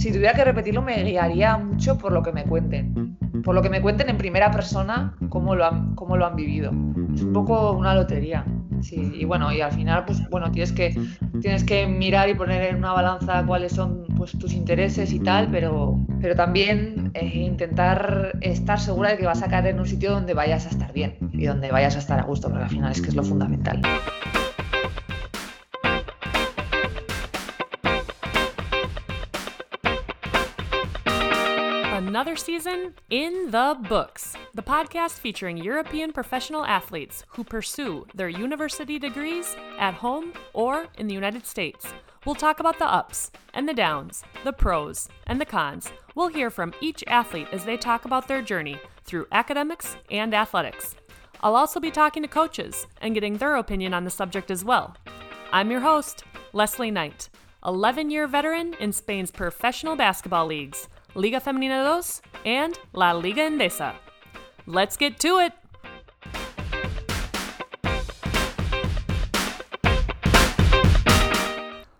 si tuviera que repetirlo, me guiaría mucho por lo que me cuenten. Por lo que me cuenten en primera persona cómo lo han, cómo lo han vivido. Es un poco una lotería. Sí, y bueno, y al final, pues bueno, tienes que, tienes que mirar y poner en una balanza cuáles son pues, tus intereses y tal, pero, pero también eh, intentar estar segura de que vas a caer en un sitio donde vayas a estar bien y donde vayas a estar a gusto, porque al final es que es lo fundamental. Another season in the books. The podcast featuring European professional athletes who pursue their university degrees at home or in the United States. We'll talk about the ups and the downs, the pros and the cons. We'll hear from each athlete as they talk about their journey through academics and athletics. I'll also be talking to coaches and getting their opinion on the subject as well. I'm your host, Leslie Knight, 11 year veteran in Spain's professional basketball leagues, Liga Femenina 2 and La Liga Endesa. Let's get to it!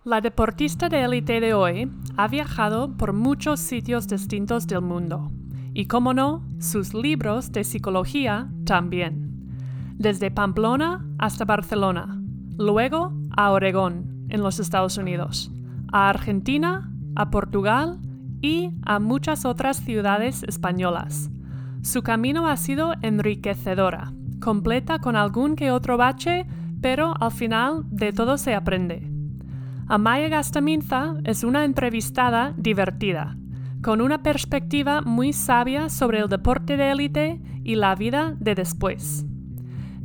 La deportista de élite de hoy ha viajado por muchos sitios distintos del mundo y, como no, sus libros de psicología también. Desde Pamplona hasta Barcelona, luego a Oregón, en los Estados Unidos, a Argentina, a Portugal y a muchas otras ciudades españolas. Su camino ha sido enriquecedora, completa con algún que otro bache, pero al final de todo se aprende. Amaya Gastaminza es una entrevistada divertida, con una perspectiva muy sabia sobre el deporte de élite y la vida de después.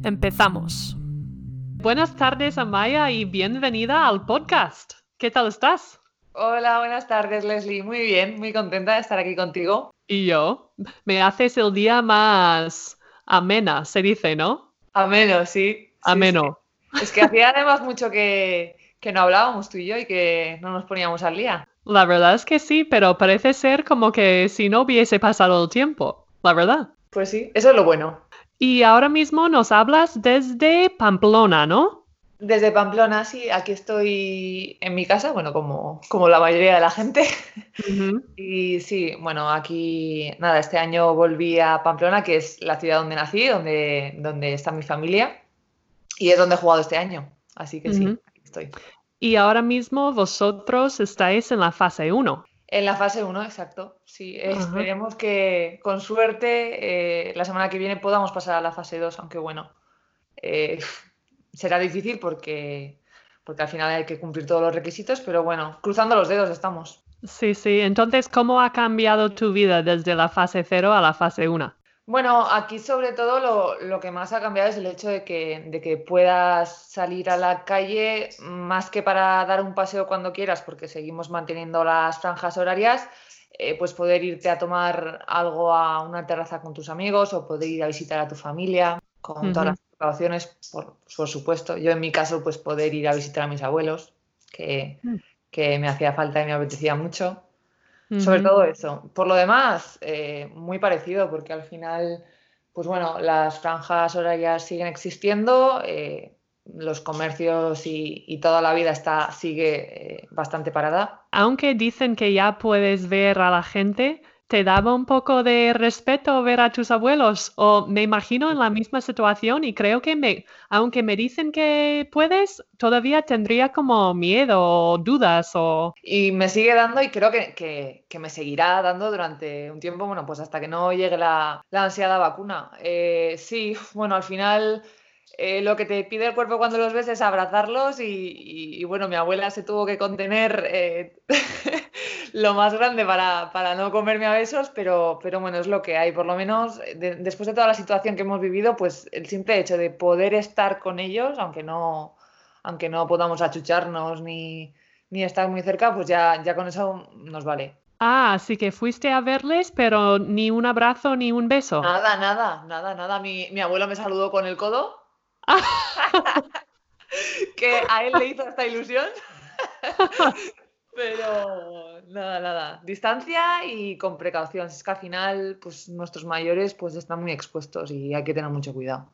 Empezamos. Buenas tardes, Amaya, y bienvenida al podcast. ¿Qué tal estás? Hola, buenas tardes, Leslie. Muy bien, muy contenta de estar aquí contigo. Y yo. Me haces el día más amena, se dice, ¿no? Ameno, sí. Ameno. Sí, Es que hacía además mucho que, que no hablábamos tú y yo y que no nos poníamos al día. La verdad es que sí, pero parece ser como que si no hubiese pasado el tiempo, la verdad. Pues sí, eso es lo bueno. Y ahora mismo nos hablas desde Pamplona, ¿no? Desde Pamplona, sí, aquí estoy en mi casa, bueno, como, como la mayoría de la gente. Y sí, bueno, aquí, nada, este año volví a Pamplona, que es la ciudad donde nací, donde, donde está mi familia, y es donde he jugado este año. Así que sí, aquí estoy. Y ahora mismo vosotros estáis en la fase 1. En la fase 1, exacto. Sí, esperemos que con suerte eh, la semana que viene podamos pasar a la fase 2, aunque bueno, eh, será difícil porque, porque al final hay que cumplir todos los requisitos, pero bueno, cruzando los dedos estamos. Sí, sí. Entonces, ¿cómo ha cambiado tu vida desde la fase 0 a la fase 1? Bueno, aquí sobre todo lo, lo que más ha cambiado es el hecho de que, de que puedas salir a la calle más que para dar un paseo cuando quieras, porque seguimos manteniendo las franjas horarias, eh, pues poder irte a tomar algo a una terraza con tus amigos o poder ir a visitar a tu familia con todas las precauciones, por, por supuesto. Yo en mi caso, pues poder ir a visitar a mis abuelos, que, Mm. que me hacía falta y me apetecía mucho. Sobre todo eso. Por lo demás, eh, muy parecido, porque al final, pues bueno, las franjas horarias siguen existiendo, eh, los comercios y, y toda la vida está, sigue eh, bastante parada. Aunque dicen que ya puedes ver a la gente, ¿te daba un poco de respeto ver a tus abuelos? O me imagino en la misma situación y creo que me, aunque me dicen que puedes, todavía tendría como miedo o dudas o... Y me sigue dando y creo que, que- me seguirá dando durante un tiempo, bueno, pues hasta que no llegue la, la ansiada vacuna. Eh, sí, bueno, al final eh, lo que te pide el cuerpo cuando los ves es abrazarlos y, y- y, bueno, mi abuela se tuvo que contener eh, lo más grande para, para no comerme a besos, pero, pero bueno, es lo que hay. Por lo menos de- después de toda la situación que hemos vivido, pues el simple hecho de poder estar con ellos, aunque no, aunque no podamos achucharnos ni, ni estar muy cerca, pues ya, ya con eso nos vale. Ah, así que fuiste a verles, pero ni un abrazo ni un beso. Nada, nada, nada, nada. Mi, mi abuelo me saludó con el codo. que a él le hizo esta ilusión. Pero nada, nada. Distancia y con precaución. Es que al final, pues nuestros mayores pues están muy expuestos y hay que tener mucho cuidado.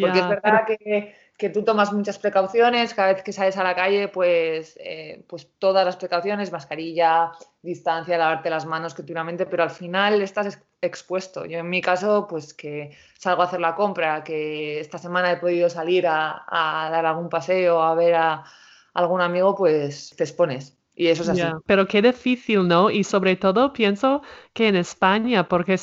Porque es verdad que, que, tú tomas muchas precauciones, cada vez que sales a la calle, pues, eh, pues todas las precauciones, mascarilla, distancia, lavarte las manos continuamente, pero al final estás expuesto. Yo en mi caso, pues que salgo a hacer la compra, que esta semana he podido salir a, a dar algún paseo, a ver a algún amigo, pues te expones. Y eso es así. pero qué difícil, ¿no? Y sobre todo pienso que en España, porque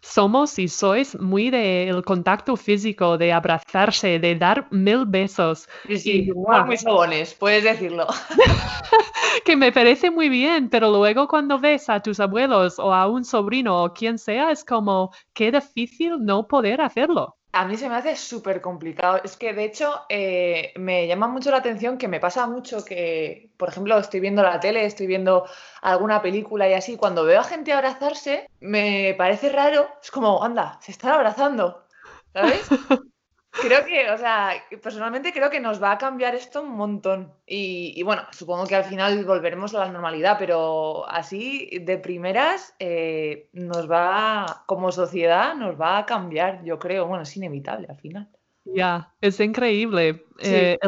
somos y sois muy del contacto físico, de abrazarse, de dar mil besos. Sí, sí, muy sobones, puedes decirlo. que me parece muy bien, pero luego cuando ves a tus abuelos o a un sobrino o quien sea, es como, qué difícil no poder hacerlo. A mí se me hace súper complicado. Es que, de hecho, eh, me llama mucho la atención que me pasa mucho que, por ejemplo, estoy viendo la tele, estoy viendo alguna película y así, cuando veo a gente abrazarse, me parece raro. Es como, anda, se están abrazando, ¿sabes? Creo que, o sea, personalmente creo que nos va a cambiar esto un montón. Y, bueno, supongo que al final volveremos a la normalidad, pero así de primeras eh, nos va, como sociedad, nos va a cambiar, yo creo. Bueno, es inevitable al final. Ya, es increíble. Eh,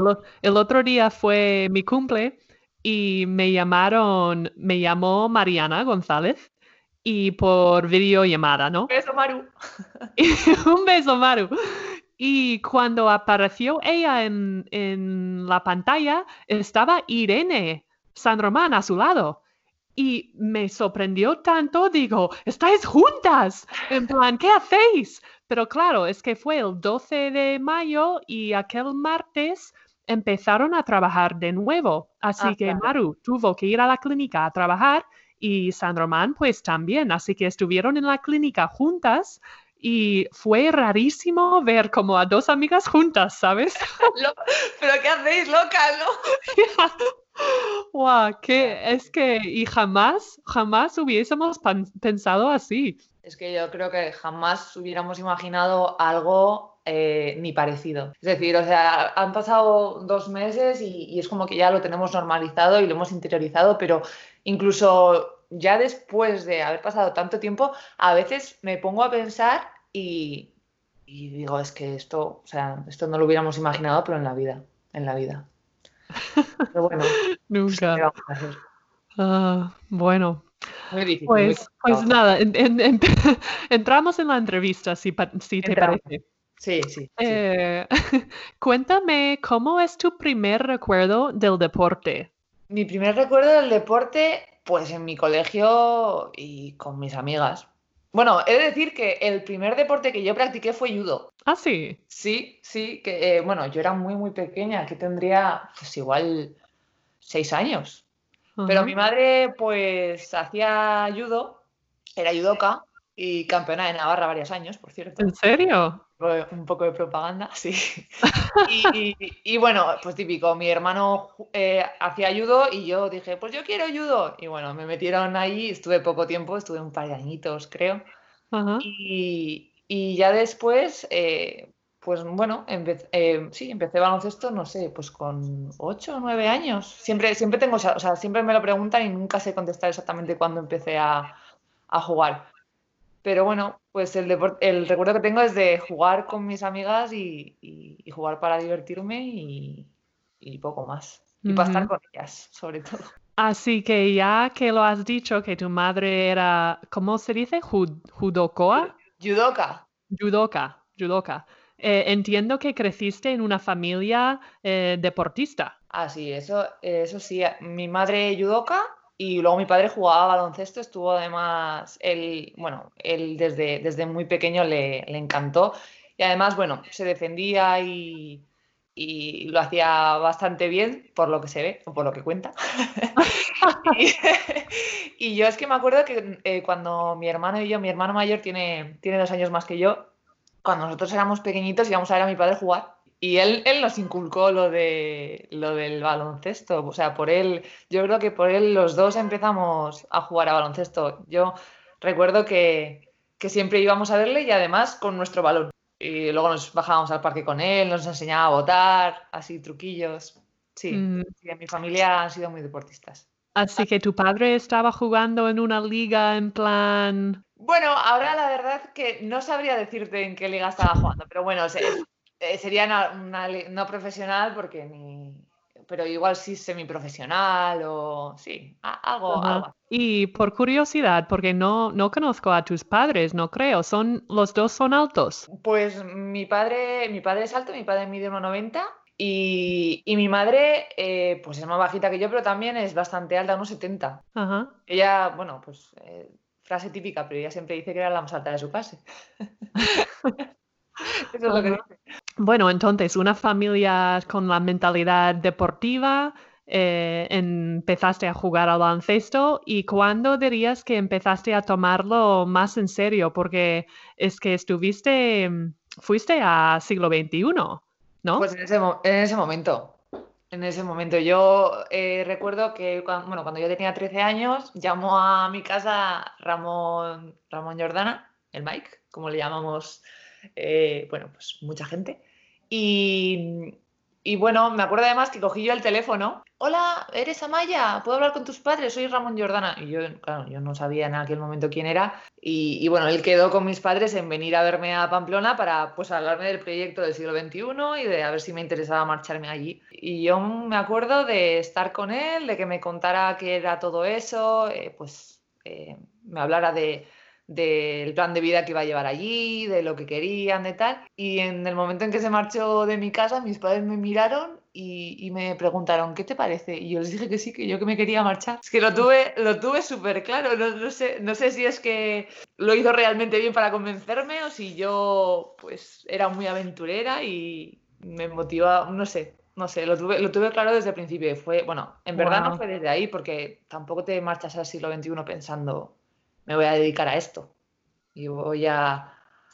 el, otro día fue mi cumple y me llamaron, me llamó Mariana González y por videollamada, ¿no? Un beso, Maru. un beso, Maru. Y cuando apareció ella en, la pantalla, estaba Irene San Román a su lado. Y me sorprendió tanto, digo, estáis juntas. En plan, ¿qué hacéis? Pero claro, es que fue el 12 de mayo y aquel martes empezaron a trabajar de nuevo. Así ah, que Maru tuvo que ir a la clínica a trabajar y San Román pues también. Así que estuvieron en la clínica juntas y fue rarísimo ver como a dos amigas juntas, ¿sabes? Pero ¿qué hacéis, loca, no? Wow, que es que y jamás, jamás hubiésemos pensado así. Es que yo creo que jamás hubiéramos imaginado algo eh, ni parecido. Es decir, o sea, han pasado dos meses y, y, es como que ya lo tenemos normalizado y lo hemos interiorizado, pero incluso ya después de haber pasado tanto tiempo, a veces me pongo a pensar y, digo, es que esto, o sea, esto no lo hubiéramos imaginado, pero en la vida, en la vida. Pero bueno, nunca. Ah, bueno. pues, pues nada, entramos en la entrevista, si, si te parece. Sí, sí. Eh, cuéntame, ¿cómo es tu primer recuerdo del deporte? Mi primer recuerdo del deporte, pues en mi colegio y con mis amigas. Bueno, he de decir que el primer deporte que yo practiqué fue judo. Ah, sí. Sí, sí, que eh, bueno, yo era muy, muy pequeña, que tendría pues igual seis años. Pero mi madre pues hacía judo, era judoka y campeona de Navarra varios años, por cierto. ¿En serio? Un poco de propaganda, sí. y, bueno, pues típico, mi hermano eh, hacía judo y yo dije, pues yo quiero judo. Y bueno, me metieron ahí, estuve poco tiempo, estuve un par de añitos, creo. Y, ya después, eh, pues bueno, eh, sí, empecé baloncesto, no sé, pues con ocho o nueve años. Siempre, siempre tengo, o sea, siempre me lo preguntan y nunca sé contestar exactamente cuándo empecé a, a jugar. Pero bueno, pues el, el recuerdo que tengo es de jugar con mis amigas y, jugar para divertirme y, poco más. Y para estar con ellas, sobre todo. Así que ya que lo has dicho, que tu madre era, ¿cómo se dice? ¿Judokoa? Judoka. Judoka, judoka. Eh, entiendo que creciste en una familia eh, deportista. Ah, sí, eso, eso sí. Mi madre judoka y luego mi padre jugaba baloncesto, estuvo además, él, bueno, él desde, desde muy pequeño le, encantó. Y además, bueno, se defendía y, lo hacía bastante bien, por lo que se ve, o por lo que cuenta. y, yo es que me acuerdo que eh, cuando mi hermano y yo, mi hermano mayor tiene, tiene dos años más que yo, cuando nosotros éramos pequeñitos íbamos a ver a mi padre jugar y él, él nos inculcó lo, de, lo del baloncesto. O sea, por él, yo creo que por él los dos empezamos a jugar a baloncesto. Yo recuerdo que, siempre íbamos a verle y además con nuestro balón. Y luego nos bajábamos al parque con él, nos enseñaba a botar, así truquillos. Sí, mm. sí, en mi familia han sido muy deportistas. Así que tu padre estaba jugando en una liga en plan... Bueno, ahora la verdad que no sabría decirte en qué liga estaba jugando, pero bueno, Eh, sería una, no profesional porque ni, pero igual sí semiprofesional o sí, algo, algo. Y por curiosidad, porque no, no conozco a tus padres, no creo, son los dos son altos. Pues mi padre, mi padre es alto, mi padre mide 1,90 y, y, mi madre, eh, pues es más bajita que yo, pero también es bastante alta, unos 70. Ajá. Ella, bueno, pues eh, frase típica, pero ella siempre dice que era la más alta de su clase. Eso es lo que dice. Bueno, entonces, una familia con la mentalidad deportiva, eh, empezaste a jugar al baloncesto y cuándo dirías que empezaste a tomarlo más en serio? Porque es que estuviste, fuiste a siglo XXI, ¿no? Pues en ese, en ese momento, en ese momento. Yo eh, recuerdo que cuando, bueno, cuando yo tenía 13 años, llamó a mi casa Ramón, Ramón Jordana, el Mike, como le llamamos eh, bueno, pues mucha gente. Y, y, bueno, me acuerdo además que cogí yo el teléfono. Hola, ¿eres Amaya? ¿Puedo hablar con tus padres? Soy Ramón Jordana. Y yo, claro, yo no sabía en aquel momento quién era. Y, bueno, él quedó con mis padres en venir a verme a Pamplona para pues hablarme del proyecto del siglo XXI y de a ver si me interesaba marcharme allí. Y yo me acuerdo de estar con él, de que me contara qué era todo eso, eh, pues eh, me hablara de del plan de vida que iba a llevar allí, de lo que querían, de tal. Y en el momento en que se marchó de mi casa, mis padres me miraron y, me preguntaron, ¿qué te parece? Y yo les dije que sí, que yo que me quería marchar. Es que lo tuve, lo tuve súper claro. No, sé, no sé si es que lo hizo realmente bien para convencerme o si yo pues era muy aventurera y me motivaba, no sé, no sé, lo tuve, lo tuve claro desde el principio. Fue, bueno, en verdad no fue desde ahí, porque tampoco te marchas al siglo XXI pensando, me voy a dedicar a esto y voy a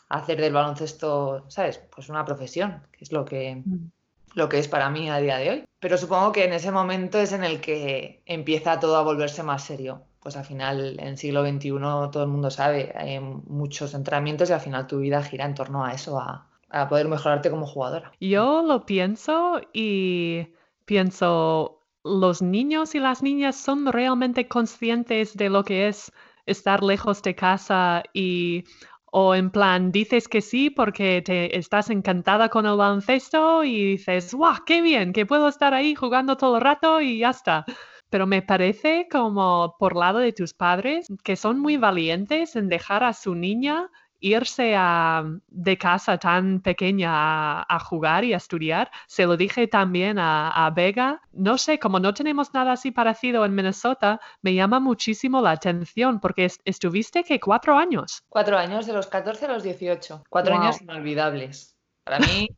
hacer del baloncesto, ¿sabes? Pues una profesión, que es lo que, mm. lo que es para mí a día de hoy. Pero supongo que en ese momento es en el que empieza todo a volverse más serio. Pues al final, en siglo XXI, todo el mundo sabe, hay muchos entrenamientos y al final tu vida gira en torno a eso, a, a poder mejorarte como jugadora. Yo lo pienso y pienso, los niños y las niñas son realmente conscientes de lo que es estar lejos de casa y o en plan dices que sí porque te estás encantada con el baloncesto y dices, ¡guau! ¡Qué bien! Que puedo estar ahí jugando todo el rato y ya está. Pero me parece como por lado de tus padres que son muy valientes en dejar a su niña irse a, de casa tan pequeña a, jugar y a estudiar. Se lo dije también a, Vega. No sé, como no tenemos nada así parecido en Minnesota, me llama muchísimo la atención porque estuviste que cuatro años. Cuatro años, de los 14 a los 18. Cuatro años inolvidables. Para mí,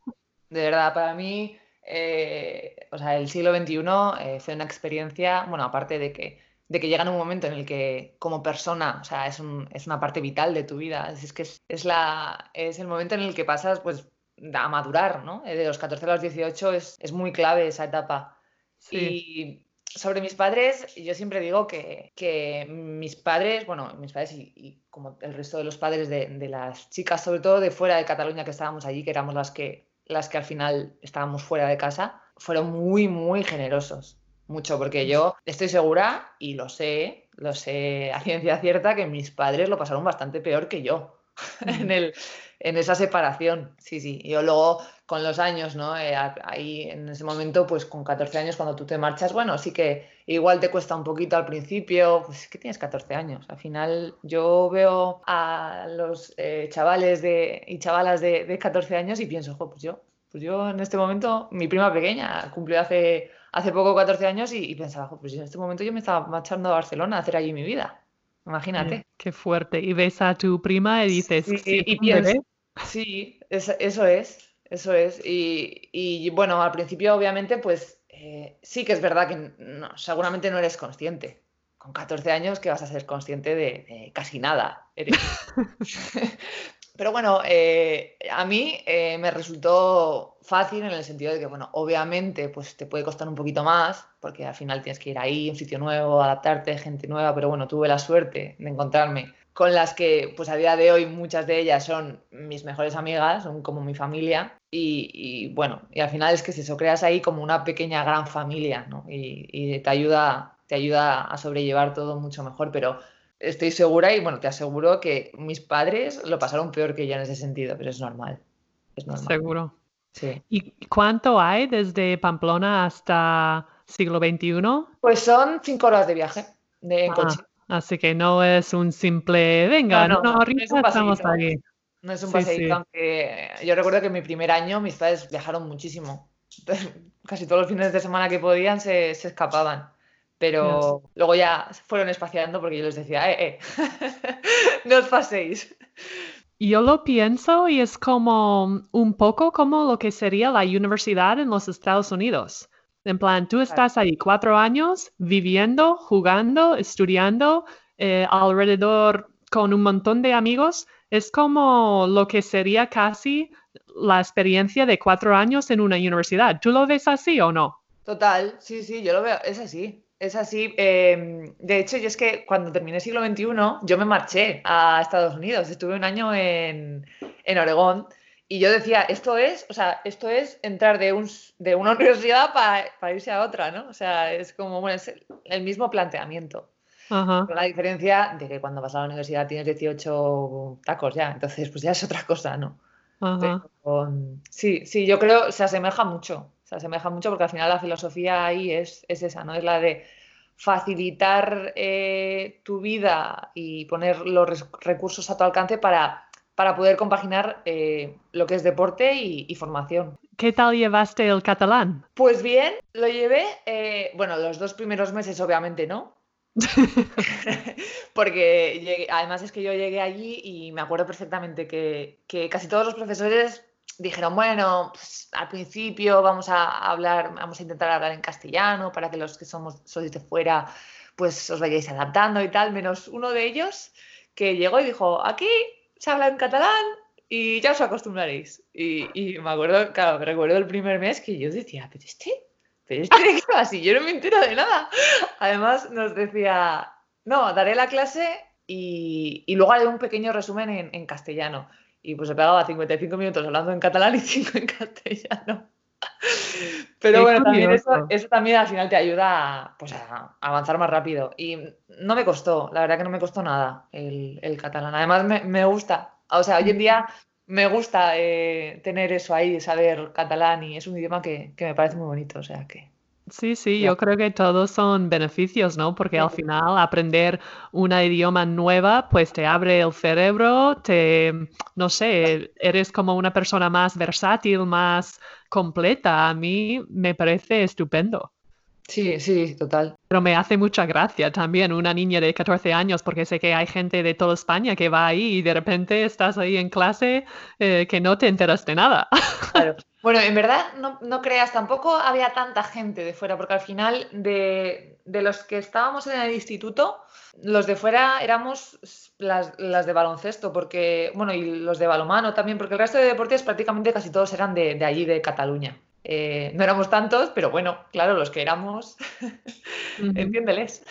de verdad, para mí, eh, o sea, el siglo XXI eh, fue una experiencia, bueno, aparte de que de que llega un momento en el que como persona, o sea, es, una parte vital de tu vida, es, que es, la, es el momento en el que pasas pues a madurar, ¿no? Eh, de los 14 a los 18 es, muy clave esa etapa. Y sobre mis padres, yo siempre digo que, mis padres, bueno, mis padres y, como el resto de los padres de, de, las chicas, sobre todo de fuera de Cataluña que estábamos allí, que éramos las que, las que al final estábamos fuera de casa, fueron muy, muy generosos mucho, porque yo estoy segura y lo sé, lo sé a ciencia cierta, que mis padres lo pasaron bastante peor que yo en, el, en esa separación. Sí, sí. Yo luego, con los años, ¿no? Eh, ahí en ese momento, pues con 14 años, cuando tú te marchas, bueno, sí que igual te cuesta un poquito al principio, pues es que tienes 14 años. Al final, yo veo a los eh, chavales de, y chavalas de, de 14 años y pienso, pues yo, pues yo en este momento, mi prima pequeña cumplió hace hace poco 14 años y, pensaba, pues en este momento yo me estaba marchando a Barcelona a hacer allí mi vida. Imagínate. Qué fuerte. Y ves a tu prima y dices, sí, y, sí eso es, eso es. Y, bueno, al principio obviamente pues eh, sí que es verdad que no, seguramente no eres consciente. Con 14 años que vas a ser consciente de, casi nada. Pero bueno, eh, a mí eh, me resultó fácil en el sentido de que, bueno, obviamente pues te puede costar un poquito más, porque al final tienes que ir ahí, un sitio nuevo, adaptarte, gente nueva, pero bueno, tuve la suerte de encontrarme con las que pues a día de hoy muchas de ellas son mis mejores amigas, son como mi familia y, bueno, y al final es que si eso creas ahí como una pequeña gran familia, ¿no? Y, y te ayuda, te ayuda a sobrellevar todo mucho mejor, pero estoy segura y bueno, te aseguro que mis padres lo pasaron peor que yo en ese sentido, pero es normal. Es normal. Seguro. Sí. ¿Y cuánto hay desde Pamplona hasta siglo XXI? Pues son cinco horas de viaje de Ah, coche. así que no es un simple, venga, No, no, no, no es un estamos aquí. No es un Sí, paseíto, sí. aunque yo recuerdo que en mi primer año mis padres viajaron muchísimo. Casi todos los fines de semana que podían se, se escapaban. Pero luego ya fueron espaciando porque yo les decía, eh, eh, no os paséis. Yo lo pienso y es como un poco como lo que sería la universidad en los Estados Unidos. En plan, tú estás ahí cuatro años viviendo, jugando, estudiando, eh, alrededor con un montón de amigos. Es como lo que sería casi la experiencia de cuatro años en una universidad. ¿Tú lo ves así o no? Total, sí, sí, yo lo veo, es así, es así. Eh, de hecho, yo es que cuando terminé siglo XXI, yo me marché a Estados Unidos, estuve un año en, en Oregón y yo decía, esto es, o sea, esto es entrar de, un, de una universidad para, para irse a otra, ¿no? O sea, es como, bueno, es el, el mismo planteamiento. Ajá. Con la diferencia de que cuando vas a la universidad tienes 18 tacos ya, entonces pues ya es otra cosa, ¿no? Ajá. Pero, um, sí, sí, yo creo se asemeja mucho, se asemeja mucho porque al final la filosofía ahí es, es esa, ¿no? Es la de facilitar eh, tu vida y poner los res- recursos a tu alcance para, para poder compaginar eh, lo que es deporte y, y formación. ¿Qué tal llevaste el catalán? Pues bien, lo llevé, eh, bueno, los dos primeros meses obviamente no, porque llegué- además es que yo llegué allí y me acuerdo perfectamente que, que casi todos los profesores dijeron, bueno, pues, al principio vamos a hablar, vamos a intentar hablar en castellano para que los que somos sois de fuera, pues os vayáis adaptando y tal, menos uno de ellos que llegó y dijo, aquí se habla en catalán y ya os acostumbraréis. Y, me acuerdo, claro, me recuerdo el primer mes que yo decía, pero este, pero este qué va, si yo no me entero de nada. Además nos decía, no, daré la clase y, y luego haré un pequeño resumen en, en castellano. Y pues se pegaba 55 minutos hablando en catalán y 5 en castellano. Pero Qué bueno, también eso, eso también al final te ayuda a, pues a avanzar más rápido. Y no me costó, la verdad que no me costó nada el, el catalán. Además me, me gusta, o sea, hoy en día me gusta eh, tener eso ahí, saber catalán y es un idioma que, que me parece muy bonito, o sea que... Sí, sí, yo creo que todos son beneficios, ¿no? Porque al final aprender una idioma nueva, pues te abre el cerebro, te, no sé, eres como una persona más versátil, más completa. A mí me parece estupendo. Sí, sí, total. Pero me hace mucha gracia también una niña de 14 años, porque sé que hay gente de toda España que va ahí y de repente estás ahí en clase eh, que no te enteras de nada. Claro. Bueno, en verdad no, no creas, tampoco había tanta gente de fuera, porque al final de, de los que estábamos en el instituto, los de fuera éramos las, las de baloncesto, porque, bueno, y los de balonmano también, porque el resto de deportes prácticamente casi todos eran de, de allí, de Cataluña. Eh, no éramos tantos, pero bueno, claro, los que éramos, entiéndeles.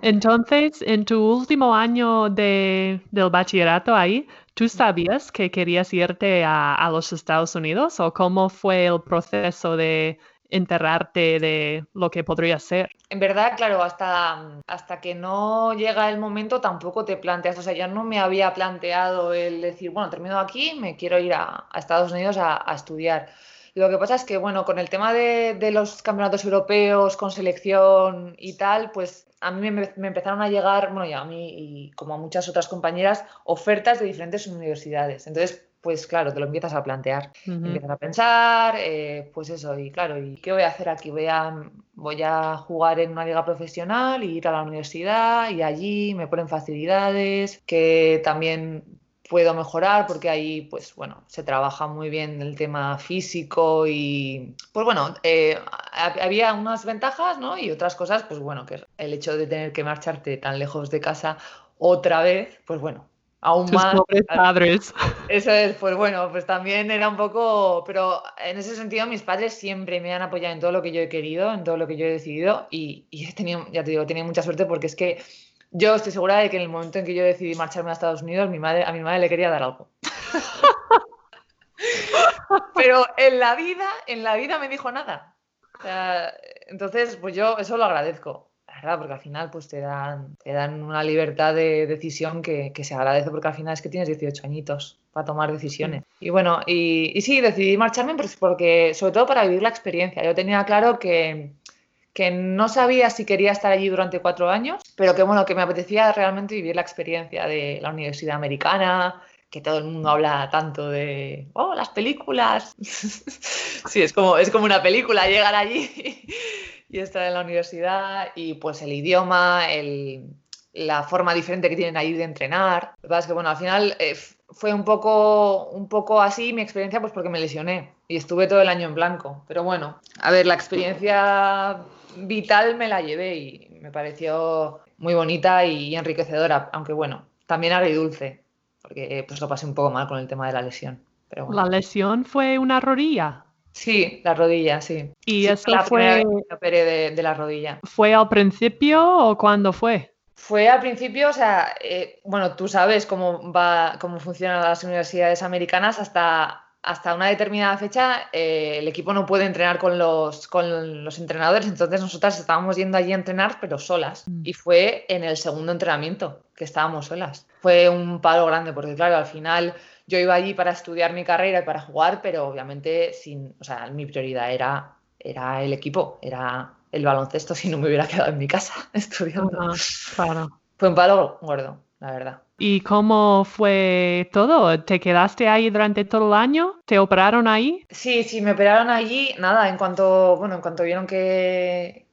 Entonces, en tu último año de, del bachillerato ahí, ¿tú sabías que querías irte a, a los Estados Unidos o cómo fue el proceso de enterrarte de lo que podría ser? En verdad, claro, hasta, hasta que no llega el momento tampoco te planteas, o sea, yo no me había planteado el decir, bueno, termino aquí, me quiero ir a, a Estados Unidos a, a estudiar. Lo que pasa es que, bueno, con el tema de, de los campeonatos europeos, con selección y tal, pues a mí me, me empezaron a llegar, bueno, y a mí y como a muchas otras compañeras, ofertas de diferentes universidades. Entonces, pues claro, te lo empiezas a plantear. Ujú. Empiezas a pensar, eh, pues eso, y claro, ¿y qué voy a hacer aquí? Voy a, voy a jugar en una liga profesional, y ir a la universidad y allí me ponen facilidades que también puedo mejorar porque ahí, pues bueno, se trabaja muy bien el tema físico y, pues bueno, eh, ha- había unas ventajas, ¿no? Y otras cosas, pues bueno, que el hecho de tener que marcharte tan lejos de casa otra vez, pues bueno, aún Tus más. pobres padres. Eso es, pues bueno, pues también era un poco, pero en ese sentido mis padres siempre me han apoyado en todo lo que yo he querido, en todo lo que yo he decidido y, y he tenido, ya te digo, he tenido mucha suerte porque es que yo estoy segura de que en el momento en que yo decidí marcharme a Estados Unidos, mi madre, a mi madre le quería dar algo. Pero en la vida, en la vida me dijo nada. O sea, entonces, pues yo eso lo agradezco. verdad, porque al final pues te dan, te dan una libertad de decisión que, se agradece porque al final es que tienes 18 añitos para tomar decisiones. Y bueno, y, sí, decidí marcharme porque, sobre todo para vivir la experiencia. Yo tenía claro que, que no sabía si quería estar allí durante cuatro años, pero que bueno, que me apetecía realmente vivir la experiencia de la universidad americana, que todo el mundo habla tanto de, oh, las películas. sí, es como, es como una película llegar allí y estar en la universidad y pues el idioma, la forma diferente que tienen ahí de entrenar. Lo que pasa es que, bueno, al final eh, fue un poco, un poco así mi experiencia pues porque me lesioné y estuve todo el año en blanco. Pero bueno, a ver, la experiencia vital me la llevé y me pareció muy bonita y enriquecedora, aunque bueno, también agridulce porque pues lo pasé un poco mal con el tema de la lesión. Pero ¿La lesión fue una rodilla? Sí, la rodilla, sí. ¿Y eso fue...? operé de, la rodilla. ¿Fue al principio o cuándo fue? Fue al principio, o sea, eh, bueno, tú sabes cómo va, cómo funcionan las universidades americanas hasta hasta una determinada fecha eh, el equipo no puede entrenar con los, con los entrenadores, entonces nosotras estábamos yendo allí a entrenar, pero solas. Mm. Y fue en el segundo entrenamiento que estábamos solas. Fue un palo grande, porque claro, al final yo iba allí para estudiar mi carrera y para jugar, pero obviamente sin, o sea, mi prioridad era, era el equipo, era el baloncesto si no me hubiera quedado en mi casa estudiando. claro. Fue un palo gordo, la verdad. ¿Y cómo fue todo? ¿Te quedaste ahí durante todo el año? ¿Te operaron ahí? Sí, sí, me operaron allí. Nada, en cuanto, bueno, en cuanto vieron que,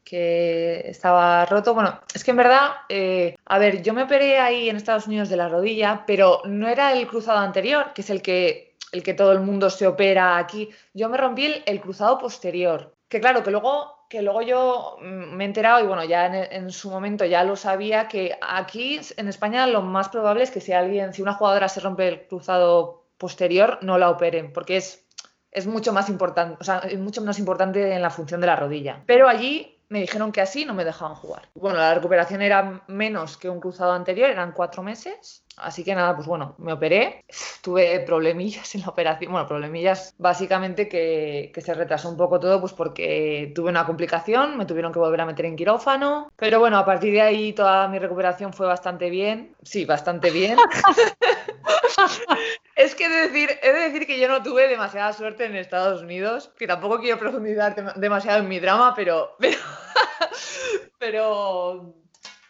estaba roto. Bueno, es que en verdad, eh, a ver, yo me operé ahí en Estados Unidos de la rodilla, pero no era el cruzado anterior, que es el que, el que todo el mundo se opera aquí. Yo me rompí el cruzado posterior. Que claro, que luego que luego yo mm, me he enterado y bueno, ya en, su momento ya lo sabía que aquí en España lo más probable es que si alguien, si una jugadora se rompe el cruzado posterior, no la operen, porque es, es mucho más importante, o sea, es mucho más importante en la función de la rodilla. Pero allí me dijeron que así no me dejaban jugar. Bueno, la recuperación era menos que un cruzado anterior, eran cuatro meses. Así que nada, pues bueno, me operé, tuve problemillas en la operación, bueno, problemillas básicamente que, se retrasó un poco todo, pues porque tuve una complicación, me tuvieron que volver a meter en quirófano, pero bueno, a partir de ahí toda mi recuperación fue bastante bien, sí, bastante bien. es que he de, decir, he de decir que yo no tuve demasiada suerte en Estados Unidos, que tampoco quiero profundizar demasiado en mi drama, pero, pero pero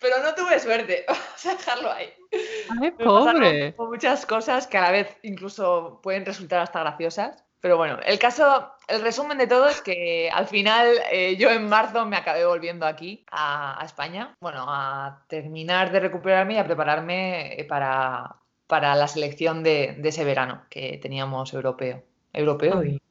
no tuve suerte. Vamos a dejarlo ahí. Ay, pobre. Muchas cosas que a la vez incluso pueden resultar hasta graciosas. Pero bueno, el caso, el resumen de todo es que al final eh, yo en marzo me acabé volviendo aquí a, España, bueno, a terminar de recuperarme y a prepararme eh, para, para la selección de, de ese verano que teníamos europeo. Europeo y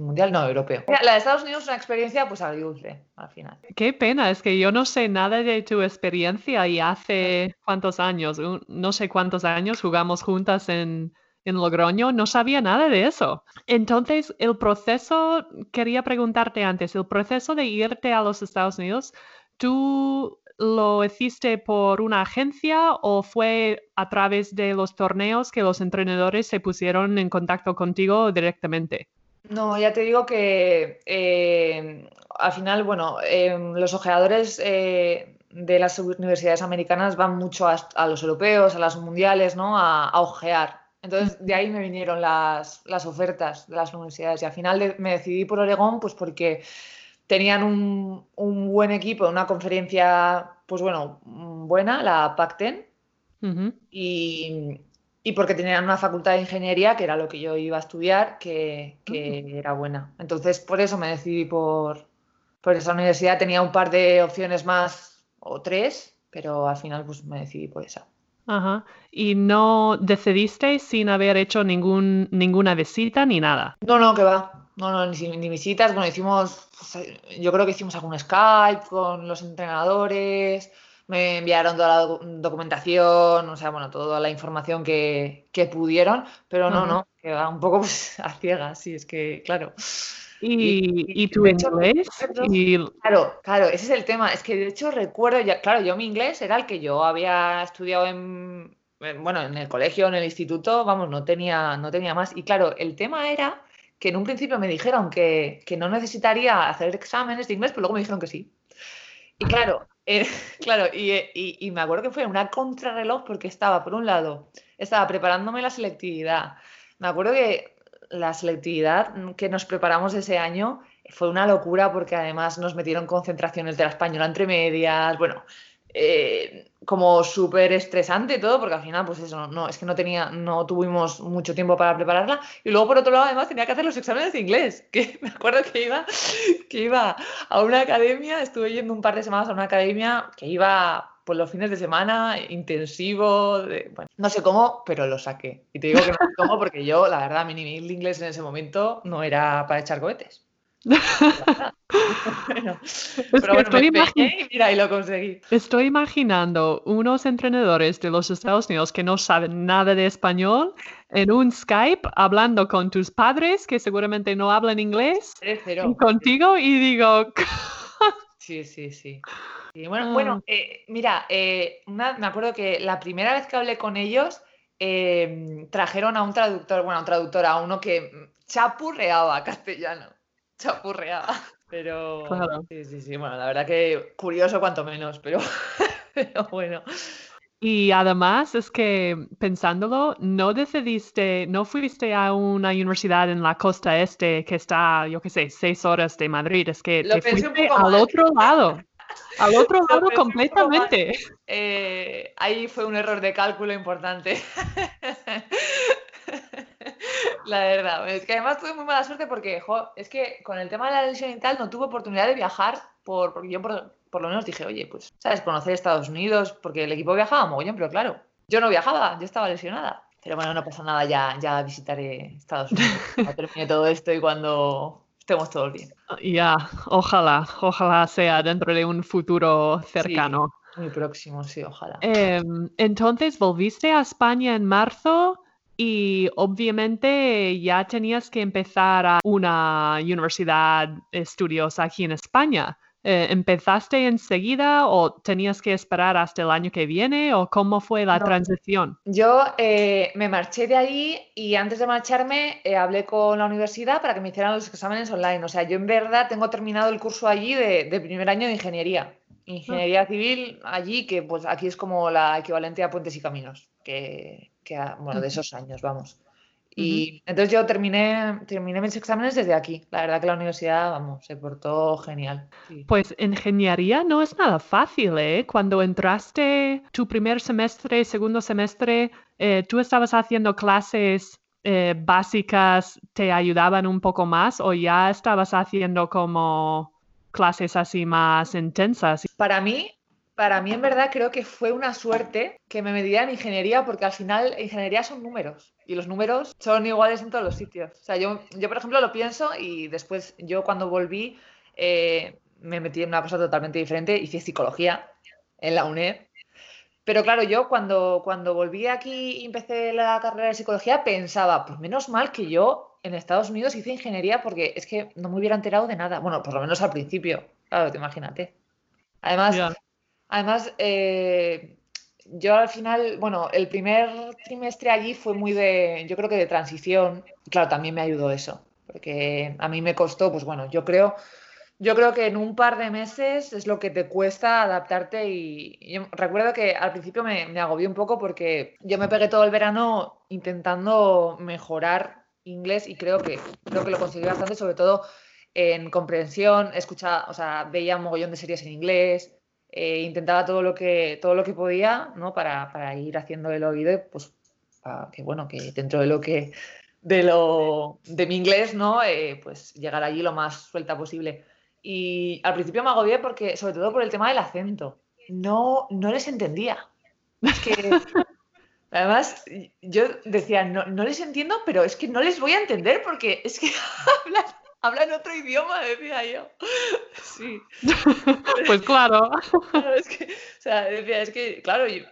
mundial no, europeo. La de Estados Unidos es una experiencia pues agridulce al final. Qué pena, es que yo no sé nada de tu experiencia y hace cuántos años, no sé cuántos años jugamos juntas en, en Logroño, no sabía nada de eso. Entonces, el proceso, quería preguntarte antes, el proceso de irte a los Estados Unidos, ¿tú lo hiciste por una agencia o fue a través de los torneos que los entrenadores se pusieron en contacto contigo directamente? No, ya te digo que eh, al final, bueno, em, los ojeadores eh, de las universidades americanas van mucho a, los europeos, a las mundiales, ¿no? A, ojear. Entonces, de ahí me vinieron las, ofertas de las universidades y al final me decidí por Oregón, pues porque tenían un, buen equipo, una conferencia, pues bueno, buena, la Pac-10, y, y porque tenían una facultad de ingeniería, que era lo que yo iba a estudiar, que, mm. era buena. Entonces, por eso me decidí por, por esa universidad. Tenía un par de opciones más, o tres, pero al final pues me decidí por esa. Ajá. ¿Y no decidiste sin haber hecho ningún, ninguna visita ni nada? No, no, que va. No, no, ni, ni visitas. Bueno, hicimos, pues, yo creo que hicimos algún Skype con los entrenadores, me enviaron toda la documentación, o sea, bueno, toda la información que, pudieron, pero no, no, que va un poco pues, a ciegas, sí, es que, claro. ¿Y, y, tu inglés? Claro, claro, ese es el tema. Es que de hecho recuerdo, ya, claro, yo mi inglés era el que yo había estudiado en, bueno, en el colegio, en el instituto, vamos, no tenía, no tenía más. Y claro, el tema era que en un principio me dijeron que, que no necesitaría hacer exámenes de inglés, pero luego me dijeron que sí. Y claro, eh, claro, y, me acuerdo que fue una contrarreloj porque estaba, por un lado, estaba preparándome la selectividad. Me acuerdo que la selectividad que nos preparamos ese año fue una locura porque además nos metieron concentraciones de la española entre medias. Bueno, eh, como súper estresante todo, porque al final, pues eso, no, es que no tenía, no tuvimos mucho tiempo para prepararla. Y luego, por otro lado, además tenía que hacer los exámenes de inglés, que me acuerdo que iba, que iba a una academia, estuve yendo un par de semanas a una academia que iba por los fines de semana, intensivo, no sé cómo, pero lo saqué. Y te digo que no sé cómo porque yo, la verdad, mi nivel de inglés en ese momento no era para echar cohetes. pero bueno, estoy me y mira, y lo conseguí. Estoy imaginando unos entrenadores de los Estados Unidos que no saben nada de español en un Skype hablando con tus padres que seguramente no hablan inglés y contigo y digo... sí, sí, sí. bueno, bueno ah. eh, mira, eh, me acuerdo que la primera vez que hablé con ellos trajeron a un traductor, bueno, a un traductor, a uno que chapurreaba castellano chapurreaba. Pero sí, sí, sí. Bueno, la verdad que curioso cuanto menos, pero, bueno. Y además es que pensándolo, no decidiste, no fuiste a una universidad en la costa este que está, yo qué sé, seis horas de Madrid, es que te fuiste al otro lado. Al otro lado completamente. Eh, ahí fue un error de cálculo importante. La verdad, es que además tuve muy mala suerte porque, es que con el tema de la lesión y tal no tuve oportunidad de viajar por, porque yo por, lo menos dije, oye, pues, ¿sabes? Conocer Estados Unidos, porque el equipo viajaba mogollón, pero claro, yo no viajaba, yo estaba lesionada. Pero bueno, no pasa nada, ya, ya visitaré Estados Unidos cuando termine todo esto y cuando estemos todos bien. Ya, ojalá, ojalá sea dentro de un futuro cercano. muy próximo, sí, ojalá. Em, entonces, ¿volviste a España en marzo? Y obviamente ya tenías que empezar a una universidad estudios aquí en España. Eh, ¿Empezaste enseguida o tenías que esperar hasta el año que viene o cómo fue la transición? Yo eh, me marché de ahí y antes de marcharme eh, hablé con la universidad para que me hicieran los exámenes online. O sea, yo en verdad tengo terminado el curso allí de, primer año de ingeniería. Ingeniería civil allí, que pues aquí es como la equivalente a puentes y caminos, que bueno, de esos años, vamos. Y entonces yo terminé, terminé mis exámenes desde aquí. La verdad que la universidad, vamos, se portó genial. Pues ingeniería no es nada fácil, ¿eh? Cuando entraste tu primer semestre, segundo semestre, eh, ¿tú estabas haciendo clases eh, básicas, te ayudaban un poco más o ya estabas haciendo como clases así más intensas? Para mí, para mí en verdad creo que fue una suerte que me metía en ingeniería porque al final ingeniería son números y los números son iguales en todos los sitios. O sea, yo, yo por ejemplo lo pienso y después yo cuando volví eh, me metí en una cosa totalmente diferente, hice psicología en la UNED. Pero claro, yo cuando, cuando volví aquí y empecé la carrera de psicología pensaba, pues menos mal que yo en Estados Unidos hice ingeniería porque es que no me hubiera enterado de nada. Bueno, por lo menos al principio. Claro, te imagínate. Además, Además, eh, yo al final, bueno, el primer trimestre allí fue muy de, yo creo que de transición. Claro, también me ayudó eso, porque a mí me costó, pues bueno, yo creo, yo creo que en un par de meses es lo que te cuesta adaptarte y, yo recuerdo que al principio me, me agobié un poco porque yo me pegué todo el verano intentando mejorar inglés y creo que, creo que lo conseguí bastante, sobre todo en comprensión, escuchaba, o sea, veía un mogollón de series en inglés, eh, intentaba todo lo que, todo lo que podía, ¿no? Para, para ir haciendo el oído, pues, que bueno, que dentro de lo que, de lo, de mi inglés, ¿no? Eh, pues llegar allí lo más suelta posible. Y al principio me agobié porque, sobre todo por el tema del acento, no, no les entendía. Es que, además, yo decía, no, no les entiendo, pero es que no les voy a entender porque es que hablan hablan otro idioma, decía yo. Sí. pues claro. es que, o sea, decía, es que, claro, yo,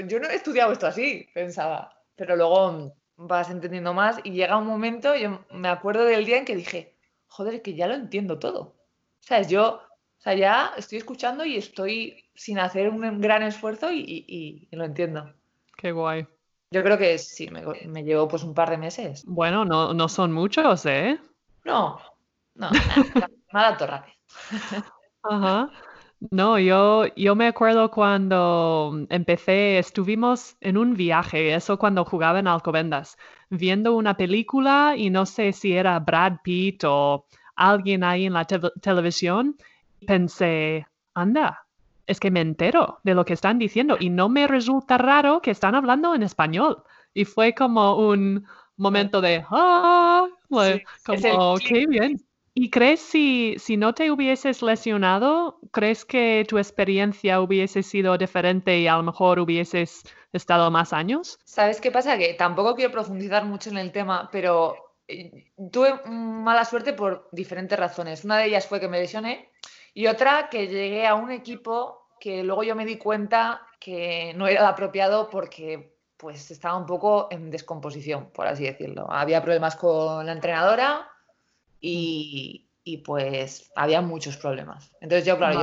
yo, no he estudiado esto así, pensaba. Pero luego vas entendiendo más y llega un momento, yo me acuerdo del día en que dije, joder, que ya lo entiendo todo. O sea, yo, o sea, ya estoy escuchando y estoy sin hacer un gran esfuerzo y, lo entiendo. Qué guay. Yo creo que sí, me, me llevó pues un par de meses. Bueno, no, no son muchos, ¿eh? No, no, nada, rápido. Ajá. No, yo, yo me acuerdo cuando empecé, estuvimos en un viaje, eso cuando jugaba en Alcobendas, viendo una película y no sé si era Brad Pitt o alguien ahí en la televisión. Pensé, anda, es que me entero de lo que están diciendo y no me resulta raro que están hablando en español. Y fue como un momento de, ah, como, qué bien. ¿Y crees si, si no te hubieses lesionado, crees que tu experiencia hubiese sido diferente y a lo mejor hubieses estado más años? ¿Sabes qué pasa? Que tampoco quiero profundizar mucho en el tema, pero eh, tuve mala suerte por diferentes razones. Una de ellas fue que me lesioné y otra que llegué a un equipo que luego yo me di cuenta que no era apropiado porque pues estaba un poco en descomposición, por así decirlo. Había problemas con la entrenadora y, pues había muchos problemas. Entonces yo, claro,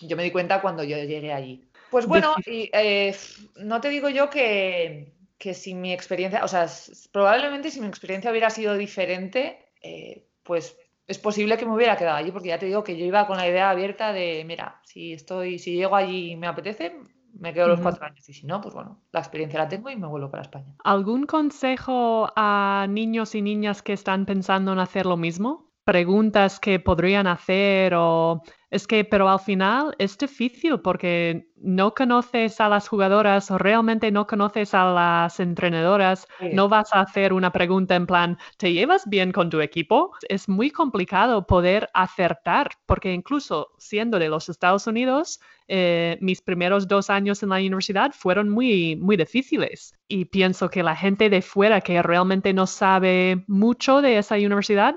yo, me, di cuenta cuando yo llegué allí. Pues bueno, eh, no te digo yo que, que, si mi experiencia, o sea, probablemente si mi experiencia hubiera sido diferente, eh, pues es posible que me hubiera quedado allí, porque ya te digo que yo iba con la idea abierta de, mira, si estoy, si llego allí y me apetece, me quedo los cuatro años y si no, pues bueno, la experiencia la tengo y me vuelvo para España. ¿Algún consejo a niños y niñas que están pensando en hacer lo mismo? Preguntas que podrían hacer o es que, pero al final es difícil porque no conoces a las jugadoras o realmente no conoces a las entrenadoras. No vas a hacer una pregunta en plan, ¿te llevas bien con tu equipo? Es muy complicado poder acertar porque incluso siendo de los Estados Unidos, eh, mis primeros dos años en la universidad fueron muy, muy difíciles. Y pienso que la gente de fuera que realmente no sabe mucho de esa universidad